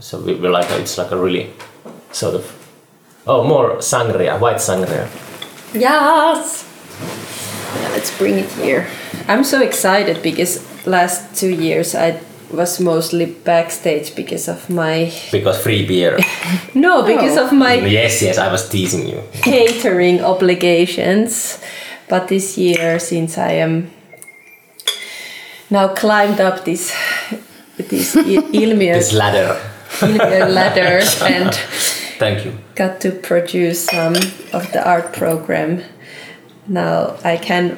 so we, we're like it's like a really sort of oh more sangria white sangria Yes. Yeah, let's bring it here. I'm so excited because last two years I was mostly backstage because of my [laughs] because free beer [laughs] no because Oh. of my oh. yes yes i was teasing you catering obligations. But this year, since I am now climbed up this this Il- [laughs] Ilmiö this ladder Ilmiö ladder [laughs] and thank you got to produce some of the art program. Now I can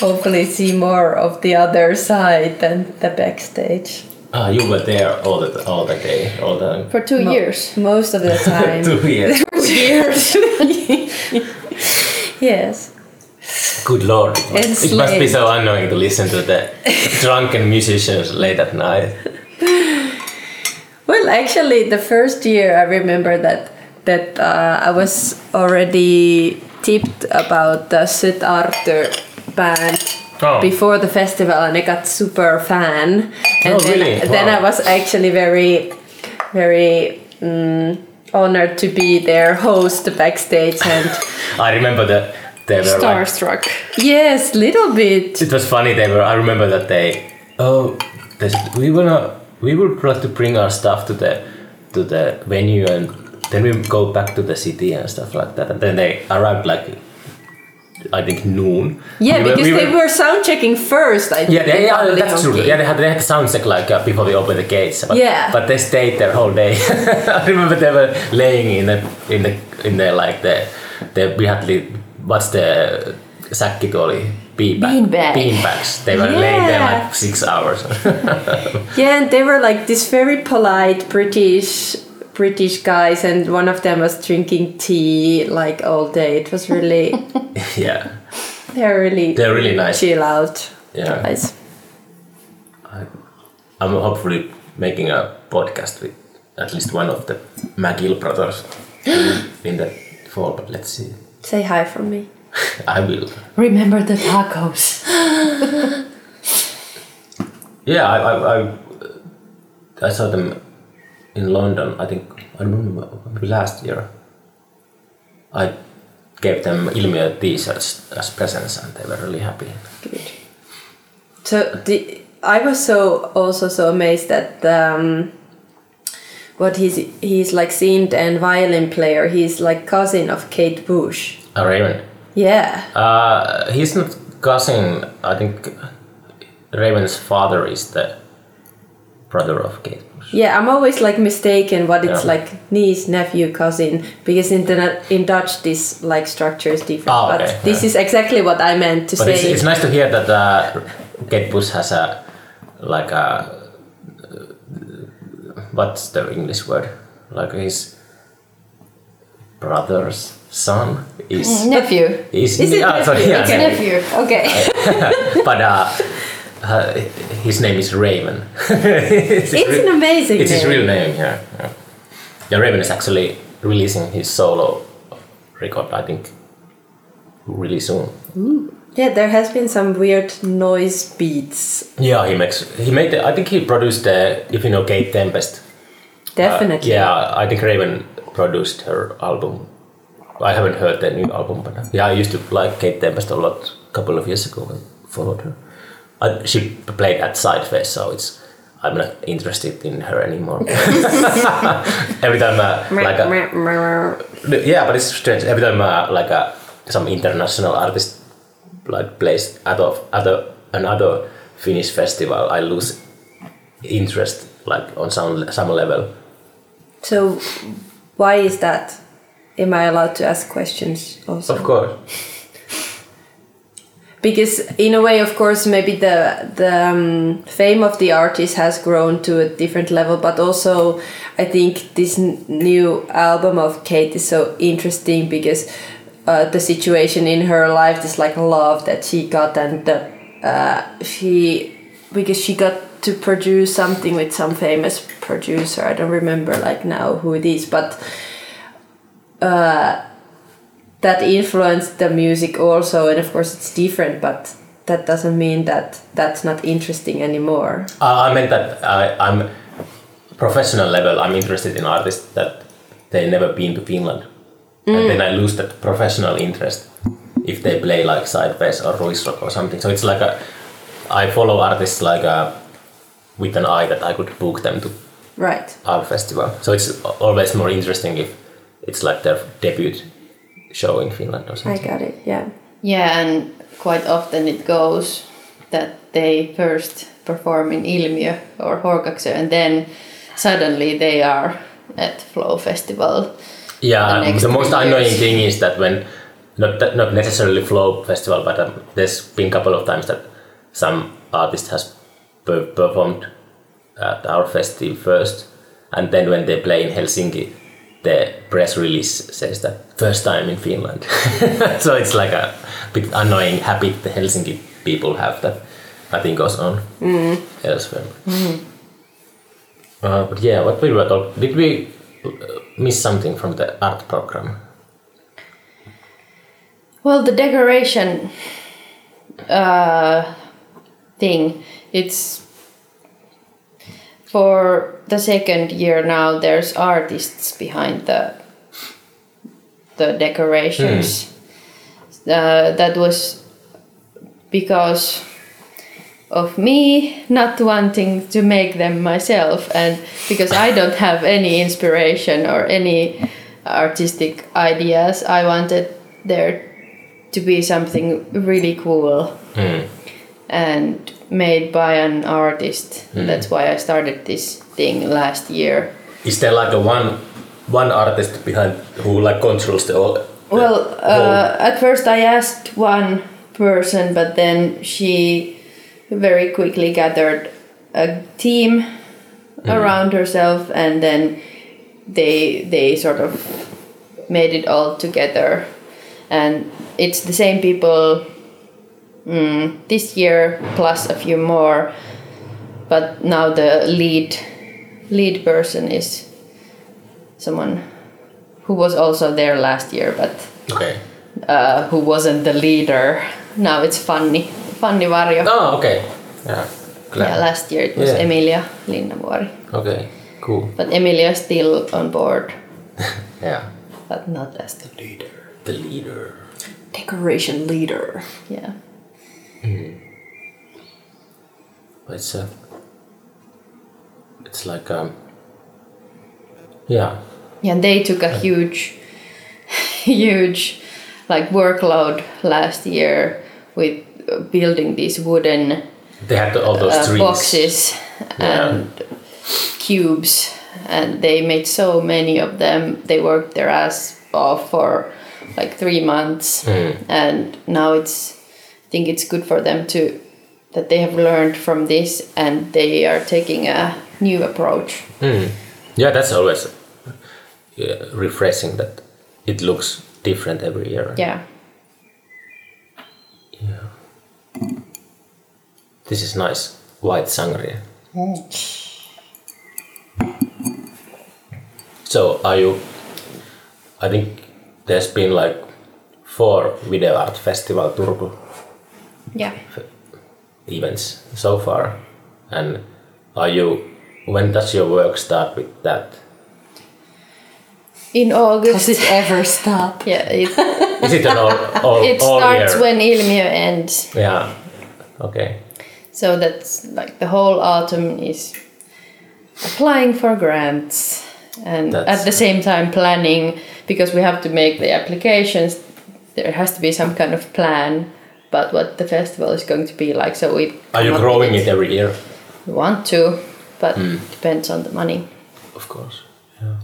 hopefully see more of the other side than the backstage. Ah, you were there all the all the day, all the For two Mo- years. Most of the [laughs] time. two years. years. yes. Good lord, it must, be so annoying to listen to the drunken musicians late at night. Well, actually, the first year I remember that that uh, I was already tipped about the Syd Arthur band Oh. before the festival, and I got super fan. And Oh, then, really? then I was actually very, very mm, honored to be their host backstage, and [laughs] I remember that they were like, Starstruck. yes, little bit. it was funny. They were. I remember that they. Oh, this, we wanna. We would like to bring our stuff to the to the venue and then we go back to the city and stuff like that. And then they arrived like. I think noon. Yeah, We were- because we they were- were sound checking first. I think. Yeah, they, yeah that's true. Monkey. Yeah, they had, they had sound check like uh, before they opened the gates. But, Yeah. But they stayed there whole day. [laughs] I remember they were laying in the in the in the like the the we had what's the sakkitoli beanbag Beanbag. beanbags. They were laying there like six hours. [laughs] Yeah, and they were like this very polite British British guys, and one of them was drinking tea like all day. It was really [laughs] yeah, they're really They're really nice. chill out Yeah. guys. I'm hopefully making a podcast with at least one of the Magill brothers in, in the fall. But let's see. Say hi from me. I will. Remember the tacos. Yeah, I, I, I, I saw them in London. I think I don't remember maybe last year. I gave them Ilmiö T-shirts as presents, and they were really happy. Good. So the I was so also so amazed that um, what he's he's like synth and violin player. He's like cousin of Kate Bush. Uh, Raven. Yeah. Uh, he's not cousin. I think Raven's father is the brother of Kate Bush. Yeah, I'm always like mistaken what it's Yeah. like niece, nephew, cousin because in the, in Dutch this like structure is different. Ah, but this yeah. is exactly what I meant to But say. it's, it's nice to hear that uh, Kate Bush has a like a what's the English word? Like his brother's son is Nephew. is, Is it ah, sorry, yeah. Nephew. okay, [laughs] but uh, uh, his name is Raven. [laughs] it's it's an amazing. It's his real name, yeah. yeah. Yeah, Raven is actually releasing his solo record, I think, really soon. Yeah, there has been some weird noise beats. Yeah, he makes he made. The, I think he produced the if you know Kate Tempest. Uh, Definitely. yeah, I think Raven produced her album. I haven't heard the new album, but uh, yeah, I used to like Kate Tempest a lot a couple of years ago and followed her. I, she played at Sidefest, so it's I'm not interested in her anymore. [laughs] [laughs] Every time, uh, like a, yeah, but it's strange. Every time, uh, like a some international artist like plays at at a, another Finnish festival, I lose interest like on some some level. So, why is that? Am I allowed to ask questions also? Of course. because in a way of course maybe the the um, fame of the artist has grown to a different level but also i think this new album of kate is so interesting because uh, the situation in her life this like love that she got and the uh, she because she got to produce something with some famous producer i don't remember like now who it is but uh, that influenced the music also and of course it's different but that doesn't mean that that's not interesting anymore Uh, I meant that I, I'm professional level. I'm interested in artists that they never been to Finland, and then I lose that professional interest if they play like Sideways or Ruisrock or something. So it's like a I follow artists like a, with an eye that I could book them to right our festival. So it's always more interesting if it's like their debut show in Finland or something. i something. got it yeah Yeah, and quite often it goes that they first perform in Ilmiö or Horkaksö and then suddenly they are at Flow Festival. Yeah, the next the most three annoying thing is that when not that, not necessarily Flow Festival, but um, there's been a couple of times that some artist has per- performed at our festival first, and then when they play in Helsinki, the press release says that first time in Finland. [laughs] so it's like a bit annoying habit the Helsinki people have that nothing goes on elsewhere. Uh, but yeah, what we were talking, did we uh, miss something from the art program? Well, the decoration uh, thing, it's for the second year now. There's artists behind the the decorations. Uh, that was because of me not wanting to make them myself and because I don't have any inspiration or any artistic ideas I wanted there to be something really cool Mm. and made by an artist. That's why I started this thing last year. Is there like a one one artist behind who like controls the all? well uh, at first I asked one person but then she very quickly gathered a team around herself and then they they sort of made it all together. And it's the same people mm, this year plus a few more but now the lead lead person is someone who was also there last year but okay. uh, who wasn't the leader now it's funny funny varjo Oh, okay. Yeah. Glad. yeah last year it was Yeah. emilia linnavuori Okay. Cool. but emilia's still on board [laughs] Yeah. but not as the Leader. The leader. Decoration leader. yeah It's a. It's like um. Yeah. Yeah, they took a huge, [laughs] huge, like workload last year with uh, building these wooden They had all those uh, trees. boxes Yeah. and cubes, and they made so many of them. They worked their ass off for like three months, Mm. and now it's. Think it's good for them to that they have learned from this, and they are taking a new approach. Mm. Yeah, that's always yeah, refreshing that it looks different every year. Yeah. This is nice. White sangria. So are you I think there's been like four video art festival Turku Yeah. events so far. And are you when does your work start with that? In August. Does it ever stop? [laughs] Yeah, it, [laughs] Is it an all, [laughs] all, it all starts year? when Ilmiö ends. Yeah. Okay. So that's like the whole autumn is applying for grants and That's- at the same time planning because we have to make the applications. There has to be some kind of plan about what the festival is going to be like. So we Are you growing it every year? We want to, but Hmm. depends on the money. Of course. Yeah.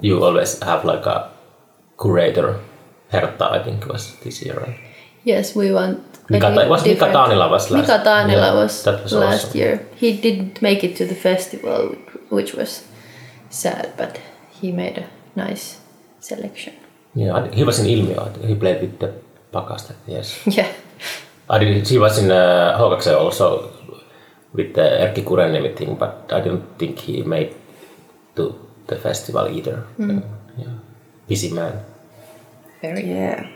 You always have like a curator. Herta, I think was this year, right? Yes, we want. Mika, was Mika Taanila was last Mika Taanila yeah, was, that was last awesome. year. He didn't make it to the festival, which was sad, but he made a nice selection. Yeah, he was in Ilmiö. He played with the Pakasta, yes. [laughs] Yeah, I did, he was in uh, Hokakse also with the Erkki Kurenniemi thing, but I don't think he made to the festival either. Hmm. Uh, yeah. Busy man. very. Yeah.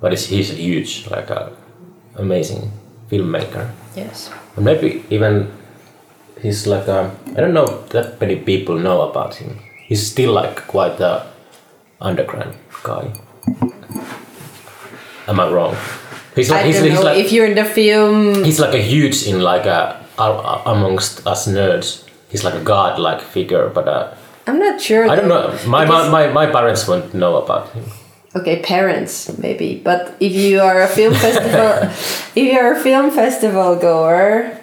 But it's, he's huge, like a amazing filmmaker. Yes. And maybe even he's like a, I don't know that many people know about him. He's still like quite a underground guy. Am I wrong? He's like I he's, don't he's know like if you're in the film. he's like a huge in like a amongst us nerds. He's like a god-like figure, but uh, I'm not sure. I don't know. My, my, my, my parents won't know about him. Okay, parents maybe, but if you are a film [laughs] festival, if you're a film festival goer,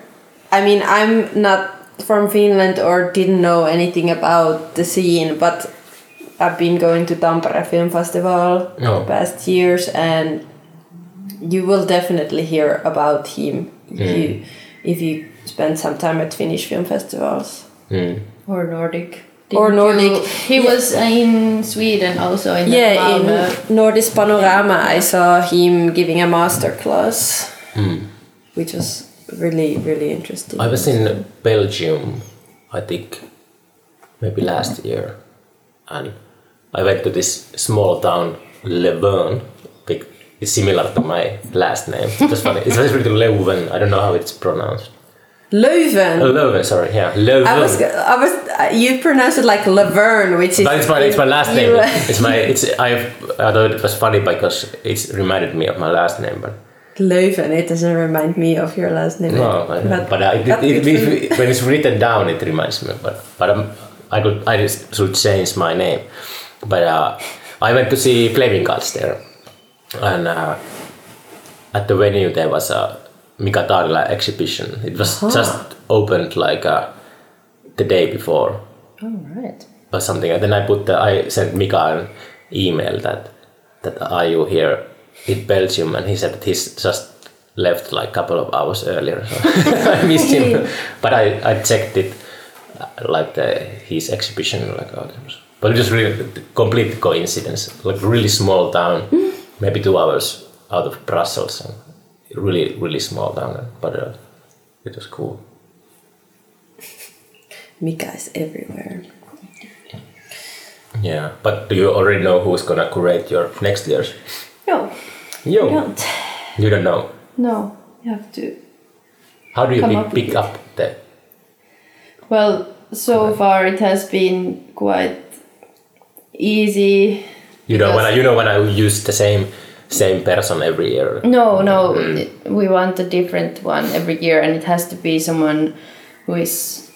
I mean, I'm not from Finland or didn't know anything about the scene, but I've been going to Tampere Film Festival Oh. past years, and you will definitely hear about him if you if you spend some time at Finnish film festivals. Mm. Or Nordic. Or Didn't Nordic. you- he Yeah. was in Sweden also in Yeah, Malmö. in Nordisk Panorama, I saw him giving a master class, Mm. which was really really interesting. I was in Belgium, I think, maybe last year, and I went to this small town, Leuven. It's similar to my last name. Was funny. It's written Leuven. I don't know how it's pronounced. Leuven. Oh, Leuven, sorry. Yeah, Leuven. I was, I was, you pronounce it like Laverne, which is. but it's my it's my last name. It's my it's [laughs] I I thought it was funny because it reminded me of my last name, but Leuven. It doesn't remind me of your last name. no, I, but, I, it, it, when it's written down, it reminds me. But but um, I could I just should change my name. But uh, I went to see Flamingods there, and uh, at the venue there was a Mika Taanila exhibition. It was just opened like uh, the day before All right. or something. And then I put the, I sent Mika an email that that are you here in Belgium? And he said that he's just left like a couple of hours earlier. So [laughs] I missed him. But I, I checked it uh, like the his exhibition like oh, but it was really complete coincidence. Like really small town, maybe two hours out of Brussels. And really really small town, but uh, it was cool. [laughs] Mika is everywhere. Yeah, but do you already know who's gonna curate your next year's? No, You I don't. You don't know. No, you have to. How do you pick, up pick up the? Well, so far it has been quite easy. You know when I, you know when I use the same same person every year. No, no, mm. we want a different one every year, and it has to be someone who is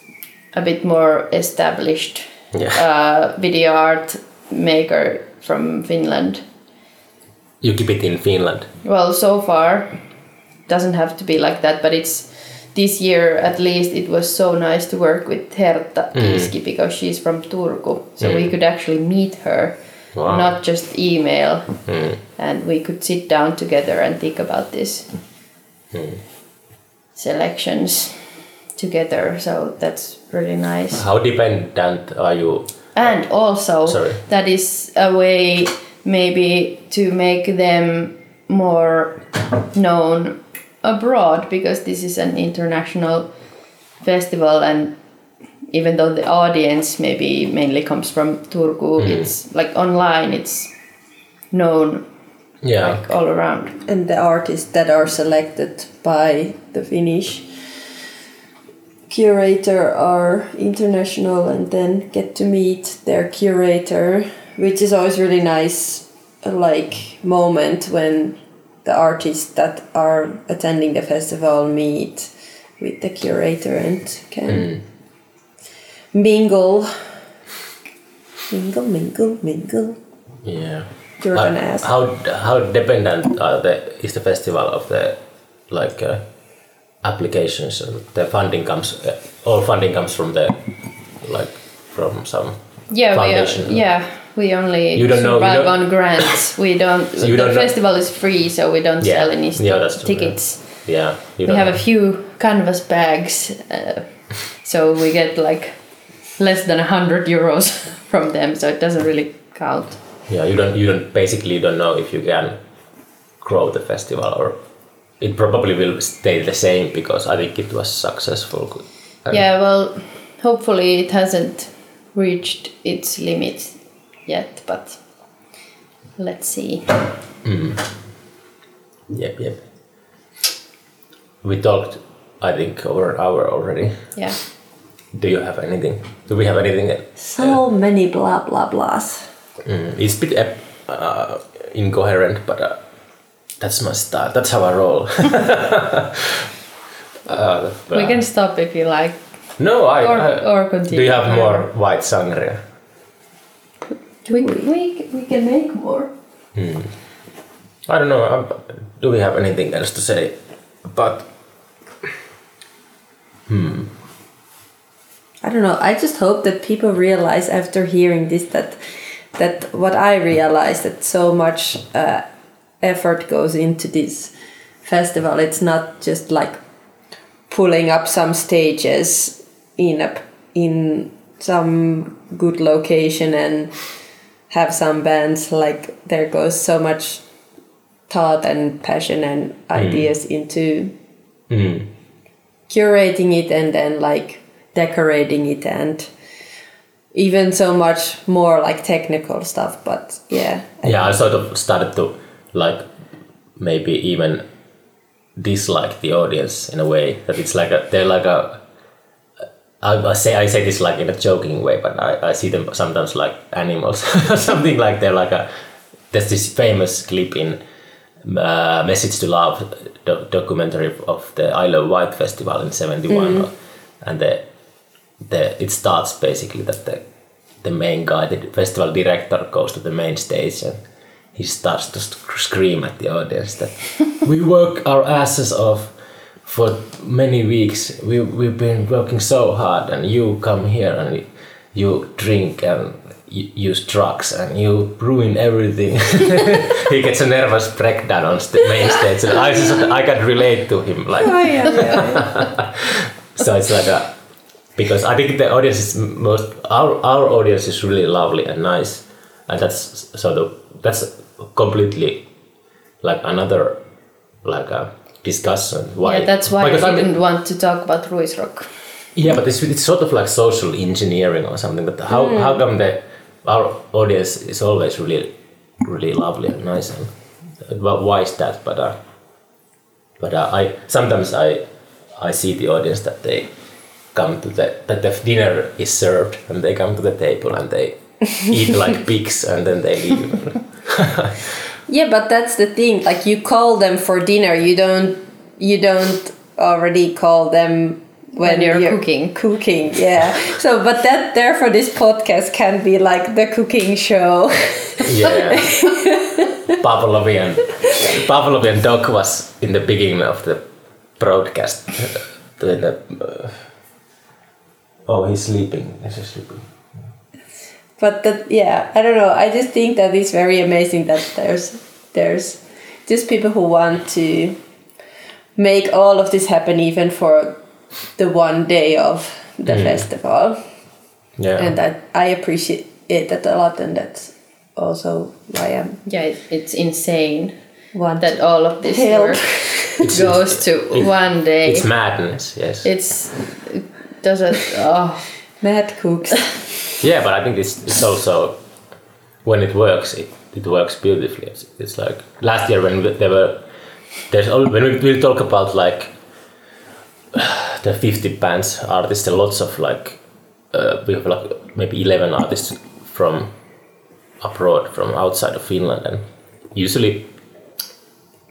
a bit more established Yeah. uh, video art maker from Finland. You keep it in Finland. Well, so far, doesn't have to be like that, but it's this year at least. It was so nice to work with Hertta mm. Kiiski because she's from Turku, so we mm. could actually meet her, Wow. not just email, Mm. and we could sit down together and think about this selections together. So that's really nice. How dependent are you? And also, Sorry. that is a way maybe to make them more known abroad because this is an international festival and even though the audience maybe mainly comes from Turku, it's like online, it's known Yeah. like all around. And the artists that are selected by the Finnish curator are international and then get to meet their curator, which is always really nice uh, like moment when the artists that are attending the festival meet with the curator and can mingle mingle mingle mingle Yeah. you're gonna ask How how dependent are the is the festival of the like uh, applications and the funding comes uh, all funding comes from the like from some Yeah, foundation. we yeah we only You don't know- you don't- on grants. We don't. So you the don't know- festival is free, so we don't Yeah. sell any Yeah, that's true, tickets. yeah. You We don't have a few canvas bags, uh, so we get like less than a hundred euros [laughs] from them. So it doesn't really count. Yeah, you don't. You don't. Basically, don't know if you can grow the festival or it probably will stay the same because I think it was successful. And Yeah, well, hopefully it hasn't reached its limit yet, but let's see. Mm-hmm. Yep. Yep. We talked. I think over an hour already. Yeah. Do you have anything? Do we have anything? so many blah blah blahs Mm, it's a bit uh, uh, incoherent, but uh, that's my style. That's how I roll. [laughs] uh, We can stop if you like. No, I. Or- I- or continue. Do you have more white sangria? We, we, we can make more. Hmm. I don't know. um, Do we have anything else to say? But I don't know. I just hope that people realize after hearing this that that what I realized that so much uh, effort goes into this festival. It's not just like pulling up some stages in a in some good location and have some bands like there goes so much thought and passion and ideas into Mm. curating it and then like decorating it and even so much more like technical stuff but yeah Yeah, I sort of started to like maybe even dislike the audience in a way that it's like a they're like a I, I say I say this like in a joking way, but I, I see them sometimes like animals, [laughs] something like they're like a. There's this famous clip in uh, Message to Love do- documentary of the Isle of Wight festival in '71, and the the it starts basically that the the main guy, the festival director, goes to the main stage and he starts to sc- scream at the audience that we work our asses off for many weeks. We we've been working so hard, and you come here and you drink and you use drugs and you ruin everything. [laughs] he gets a nervous breakdown on the main stage, and I just I can relate to him like oh, yeah, yeah. so it's like a because I think the audience is most our our audience is really lovely and nice, and that's sort of that's completely like another like a discussion. Why? Yeah, that's why because I I mean- didn't want to talk about Ruisrock. yeah, but it's, it's sort of like social engineering or something. But how how come the our audience is always really really lovely and nice and well, why is that? But uh, but uh, I sometimes I I see the audience that they come to the that the dinner is served and they come to the table and they [laughs] eat like pigs and then they leave. [laughs] yeah but that's the thing like you call them for dinner you don't you don't already call them when, When you're cooking. cooking [laughs] yeah so but that therefore this podcast can be like the cooking show yeah. Pavlovian Pavlovian dog was in the beginning of the broadcast. When the, uh, oh, he's sleeping. He's just sleeping. but that yeah i don't know i just think that it's very amazing that there's there's just people who want to make all of this happen even for the one day of the mm. festival Yeah. and that i appreciate it that a lot and that's also why i'm Yeah, it, it's insane want that all of this Help. work [laughs] goes to it- one day. It's madness. Yes. It's it doesn't. Oh, mad cooks yeah, but I think it's, it's also when it works, it, it works beautifully. It's, it's like last year when there were there's al- when we, we talk about like [sighs] the 50 bands artists, there lots of like uh, we have like maybe 11 artists from abroad, from outside of Finland, and usually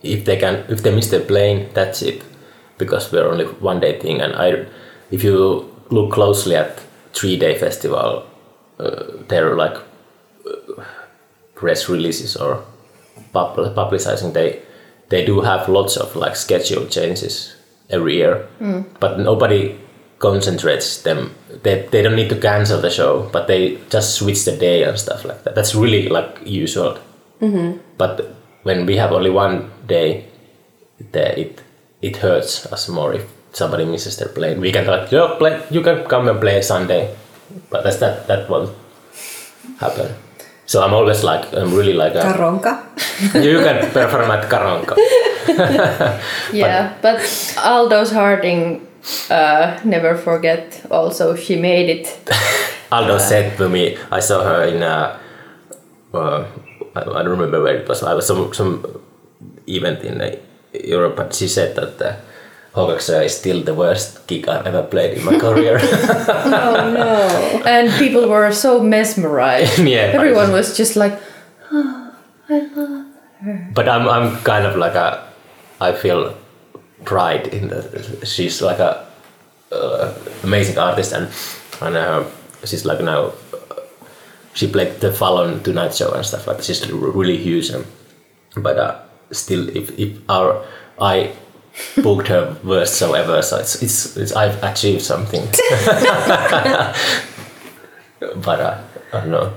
if they can if they miss their plane, that's it, because we're only one day thing. And I, if you look closely at three day festival, uh, they're like uh, press releases or pub- publicizing. They they do have lots of like schedule changes every year, but nobody concentrates them. They, they don't need to cancel the show, but they just switch the day and stuff like that. That's really like usual. But when we have only one day, the, it it hurts us more if somebody misses their plane. We can like, yo, play, you can come and play Sunday, but that's that that won't happen. So I'm always like I'm really like a, karonka [laughs] you can perform at Karanka. [laughs] yeah, but Aldous Harding, uh, never forget. Also, she made it. [laughs] Aldo said to me, I saw her in a, uh, I, I don't remember where it was. I was some some event in uh, Europe, but she said that the is still the worst gig I've ever played in my career. [laughs] oh no and people were so mesmerized. [laughs] Yeah, everyone was just like, oh, I love her. but I'm I'm kind of like a, I feel pride in that She's like a uh, amazing artist and and uh, she's like now. She played the Fallon Tonight Show and stuff like that. She's really huge, and, but uh, still, if, if our I booked her worst show ever, so it's it's, it's I've achieved something. [laughs] but uh, I don't know.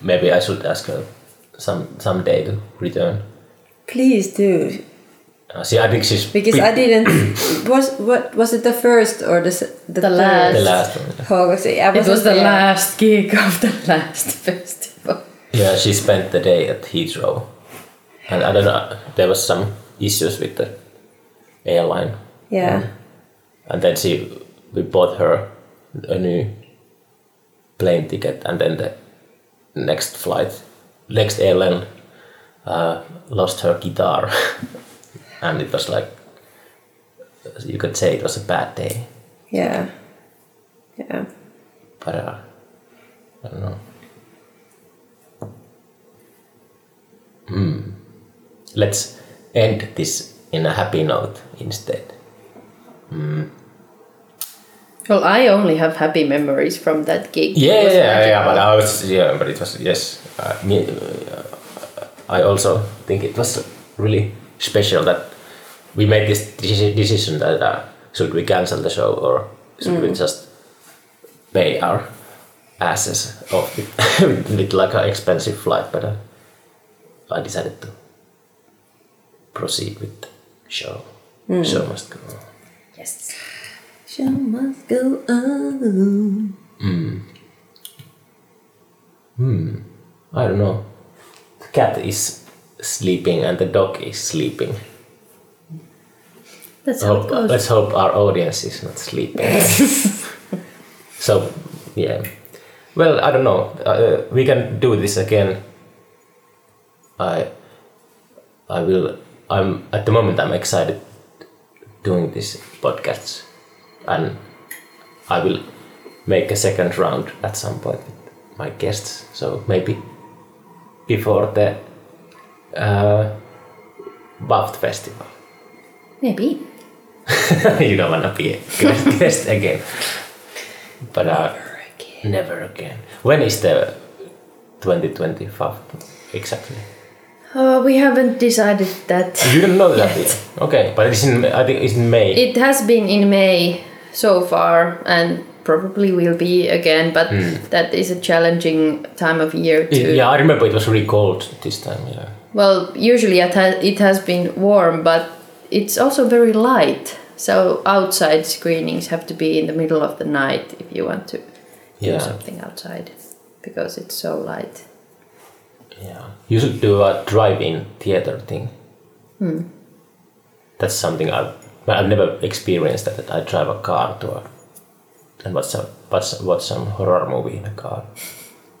maybe I should ask her some someday to return. Please do, Uh, see, I think she's because bit- I didn't. [coughs] was what was it the first or the the, The last. the last one. Oh, was it? I It was the there. last gig of the [laughs] last festival. Yeah, she spent the day at Heathrow, and I don't know. There was some issues with the airline, Yeah. and then she we bought her a new plane ticket, and then the next flight, next airline, uh, lost her guitar, [laughs] and it was like you could say it was a bad day, Yeah. Yeah. but uh, I don't know. Hmm. Let's end this in a happy note instead. Well, I only have happy memories from that gig. Yeah, yeah, yeah, but I was yeah, but it was yes. Uh, me, uh, I also think it was really special that we made this deci- decision that uh, should we cancel the show or should we just pay our asses off with, [laughs] with like an expensive flight, but uh, I decided to proceed with show. Show must go on. Yes. Show must go on. Hmm. Hmm. I don't know. The cat is sleeping and the dog is sleeping. That's how it Hope, let's hope our audience is not sleeping. [laughs] so, yeah. Well, I don't know. Uh, we can do this again. I, I will. I'm at the moment. I'm excited doing this podcast, and I will make a second round at some point with my guests. So maybe before the uh, Vaft Festival. Maybe. [laughs] you don't want to be a [laughs] guest, again. But uh, never again. When is the 2025 exactly? Uh, we haven't decided that. You don't know that [laughs] Yet. Okay, but it's in. I think it's in May. It has been in May so far, and probably will be again. But that is a challenging time of year to. It- yeah, I remember it was really cold this time. Yeah. Well, usually it has, it has been warm, but it's also very light. So outside screenings have to be in the middle of the night if you want to do something outside, because it's so light. Yeah. You should do a drive-in theater thing. That's something I've. but I've never experienced that. that I drive a car to a and watch some watch, watch some horror movie in a car.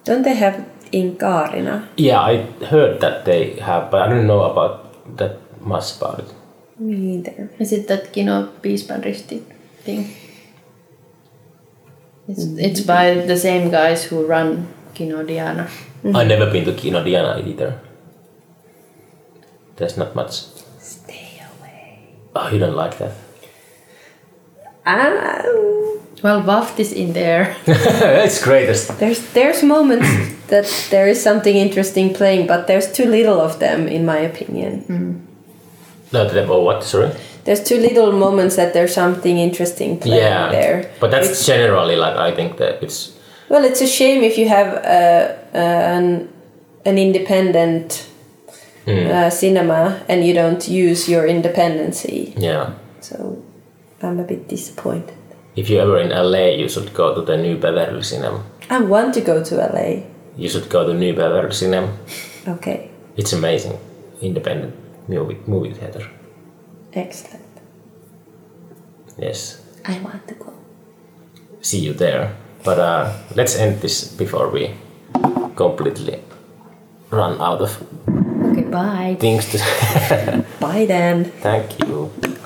Don't they have in Kaarina? Yeah, I heard that they have, but I don't know about that much about it. Me neither. Is it that Kino Piispan Risti thing? It's, it's by the same guys who run Kino Diana. I've never been to Kino Diana either. There's not much. Stay away. Oh, you don't like that? Ah, Well, Vaft is in there. [laughs] it's greatest. there's there's moments [coughs] that there is something interesting playing, but there's too little of them, in my opinion. No, the, oh, what? Sorry. There's too little moments that there's something interesting playing Yeah, there. but that's generally like I think that it's Well, it's a shame if you have uh, an an independent uh, cinema and you don't use your independency. yeah. So I'm a bit disappointed. If you're ever in LA, you should go to the New Beverly Cinema. I want to go to LA. You should go to New Beverly Cinema. Okay, It's amazing, independent movie movie theater. excellent. Yes. I want to go. see you there. But uh, let's end this before we completely run out of Okay, bye. things to say. [laughs] Bye then. Thank you.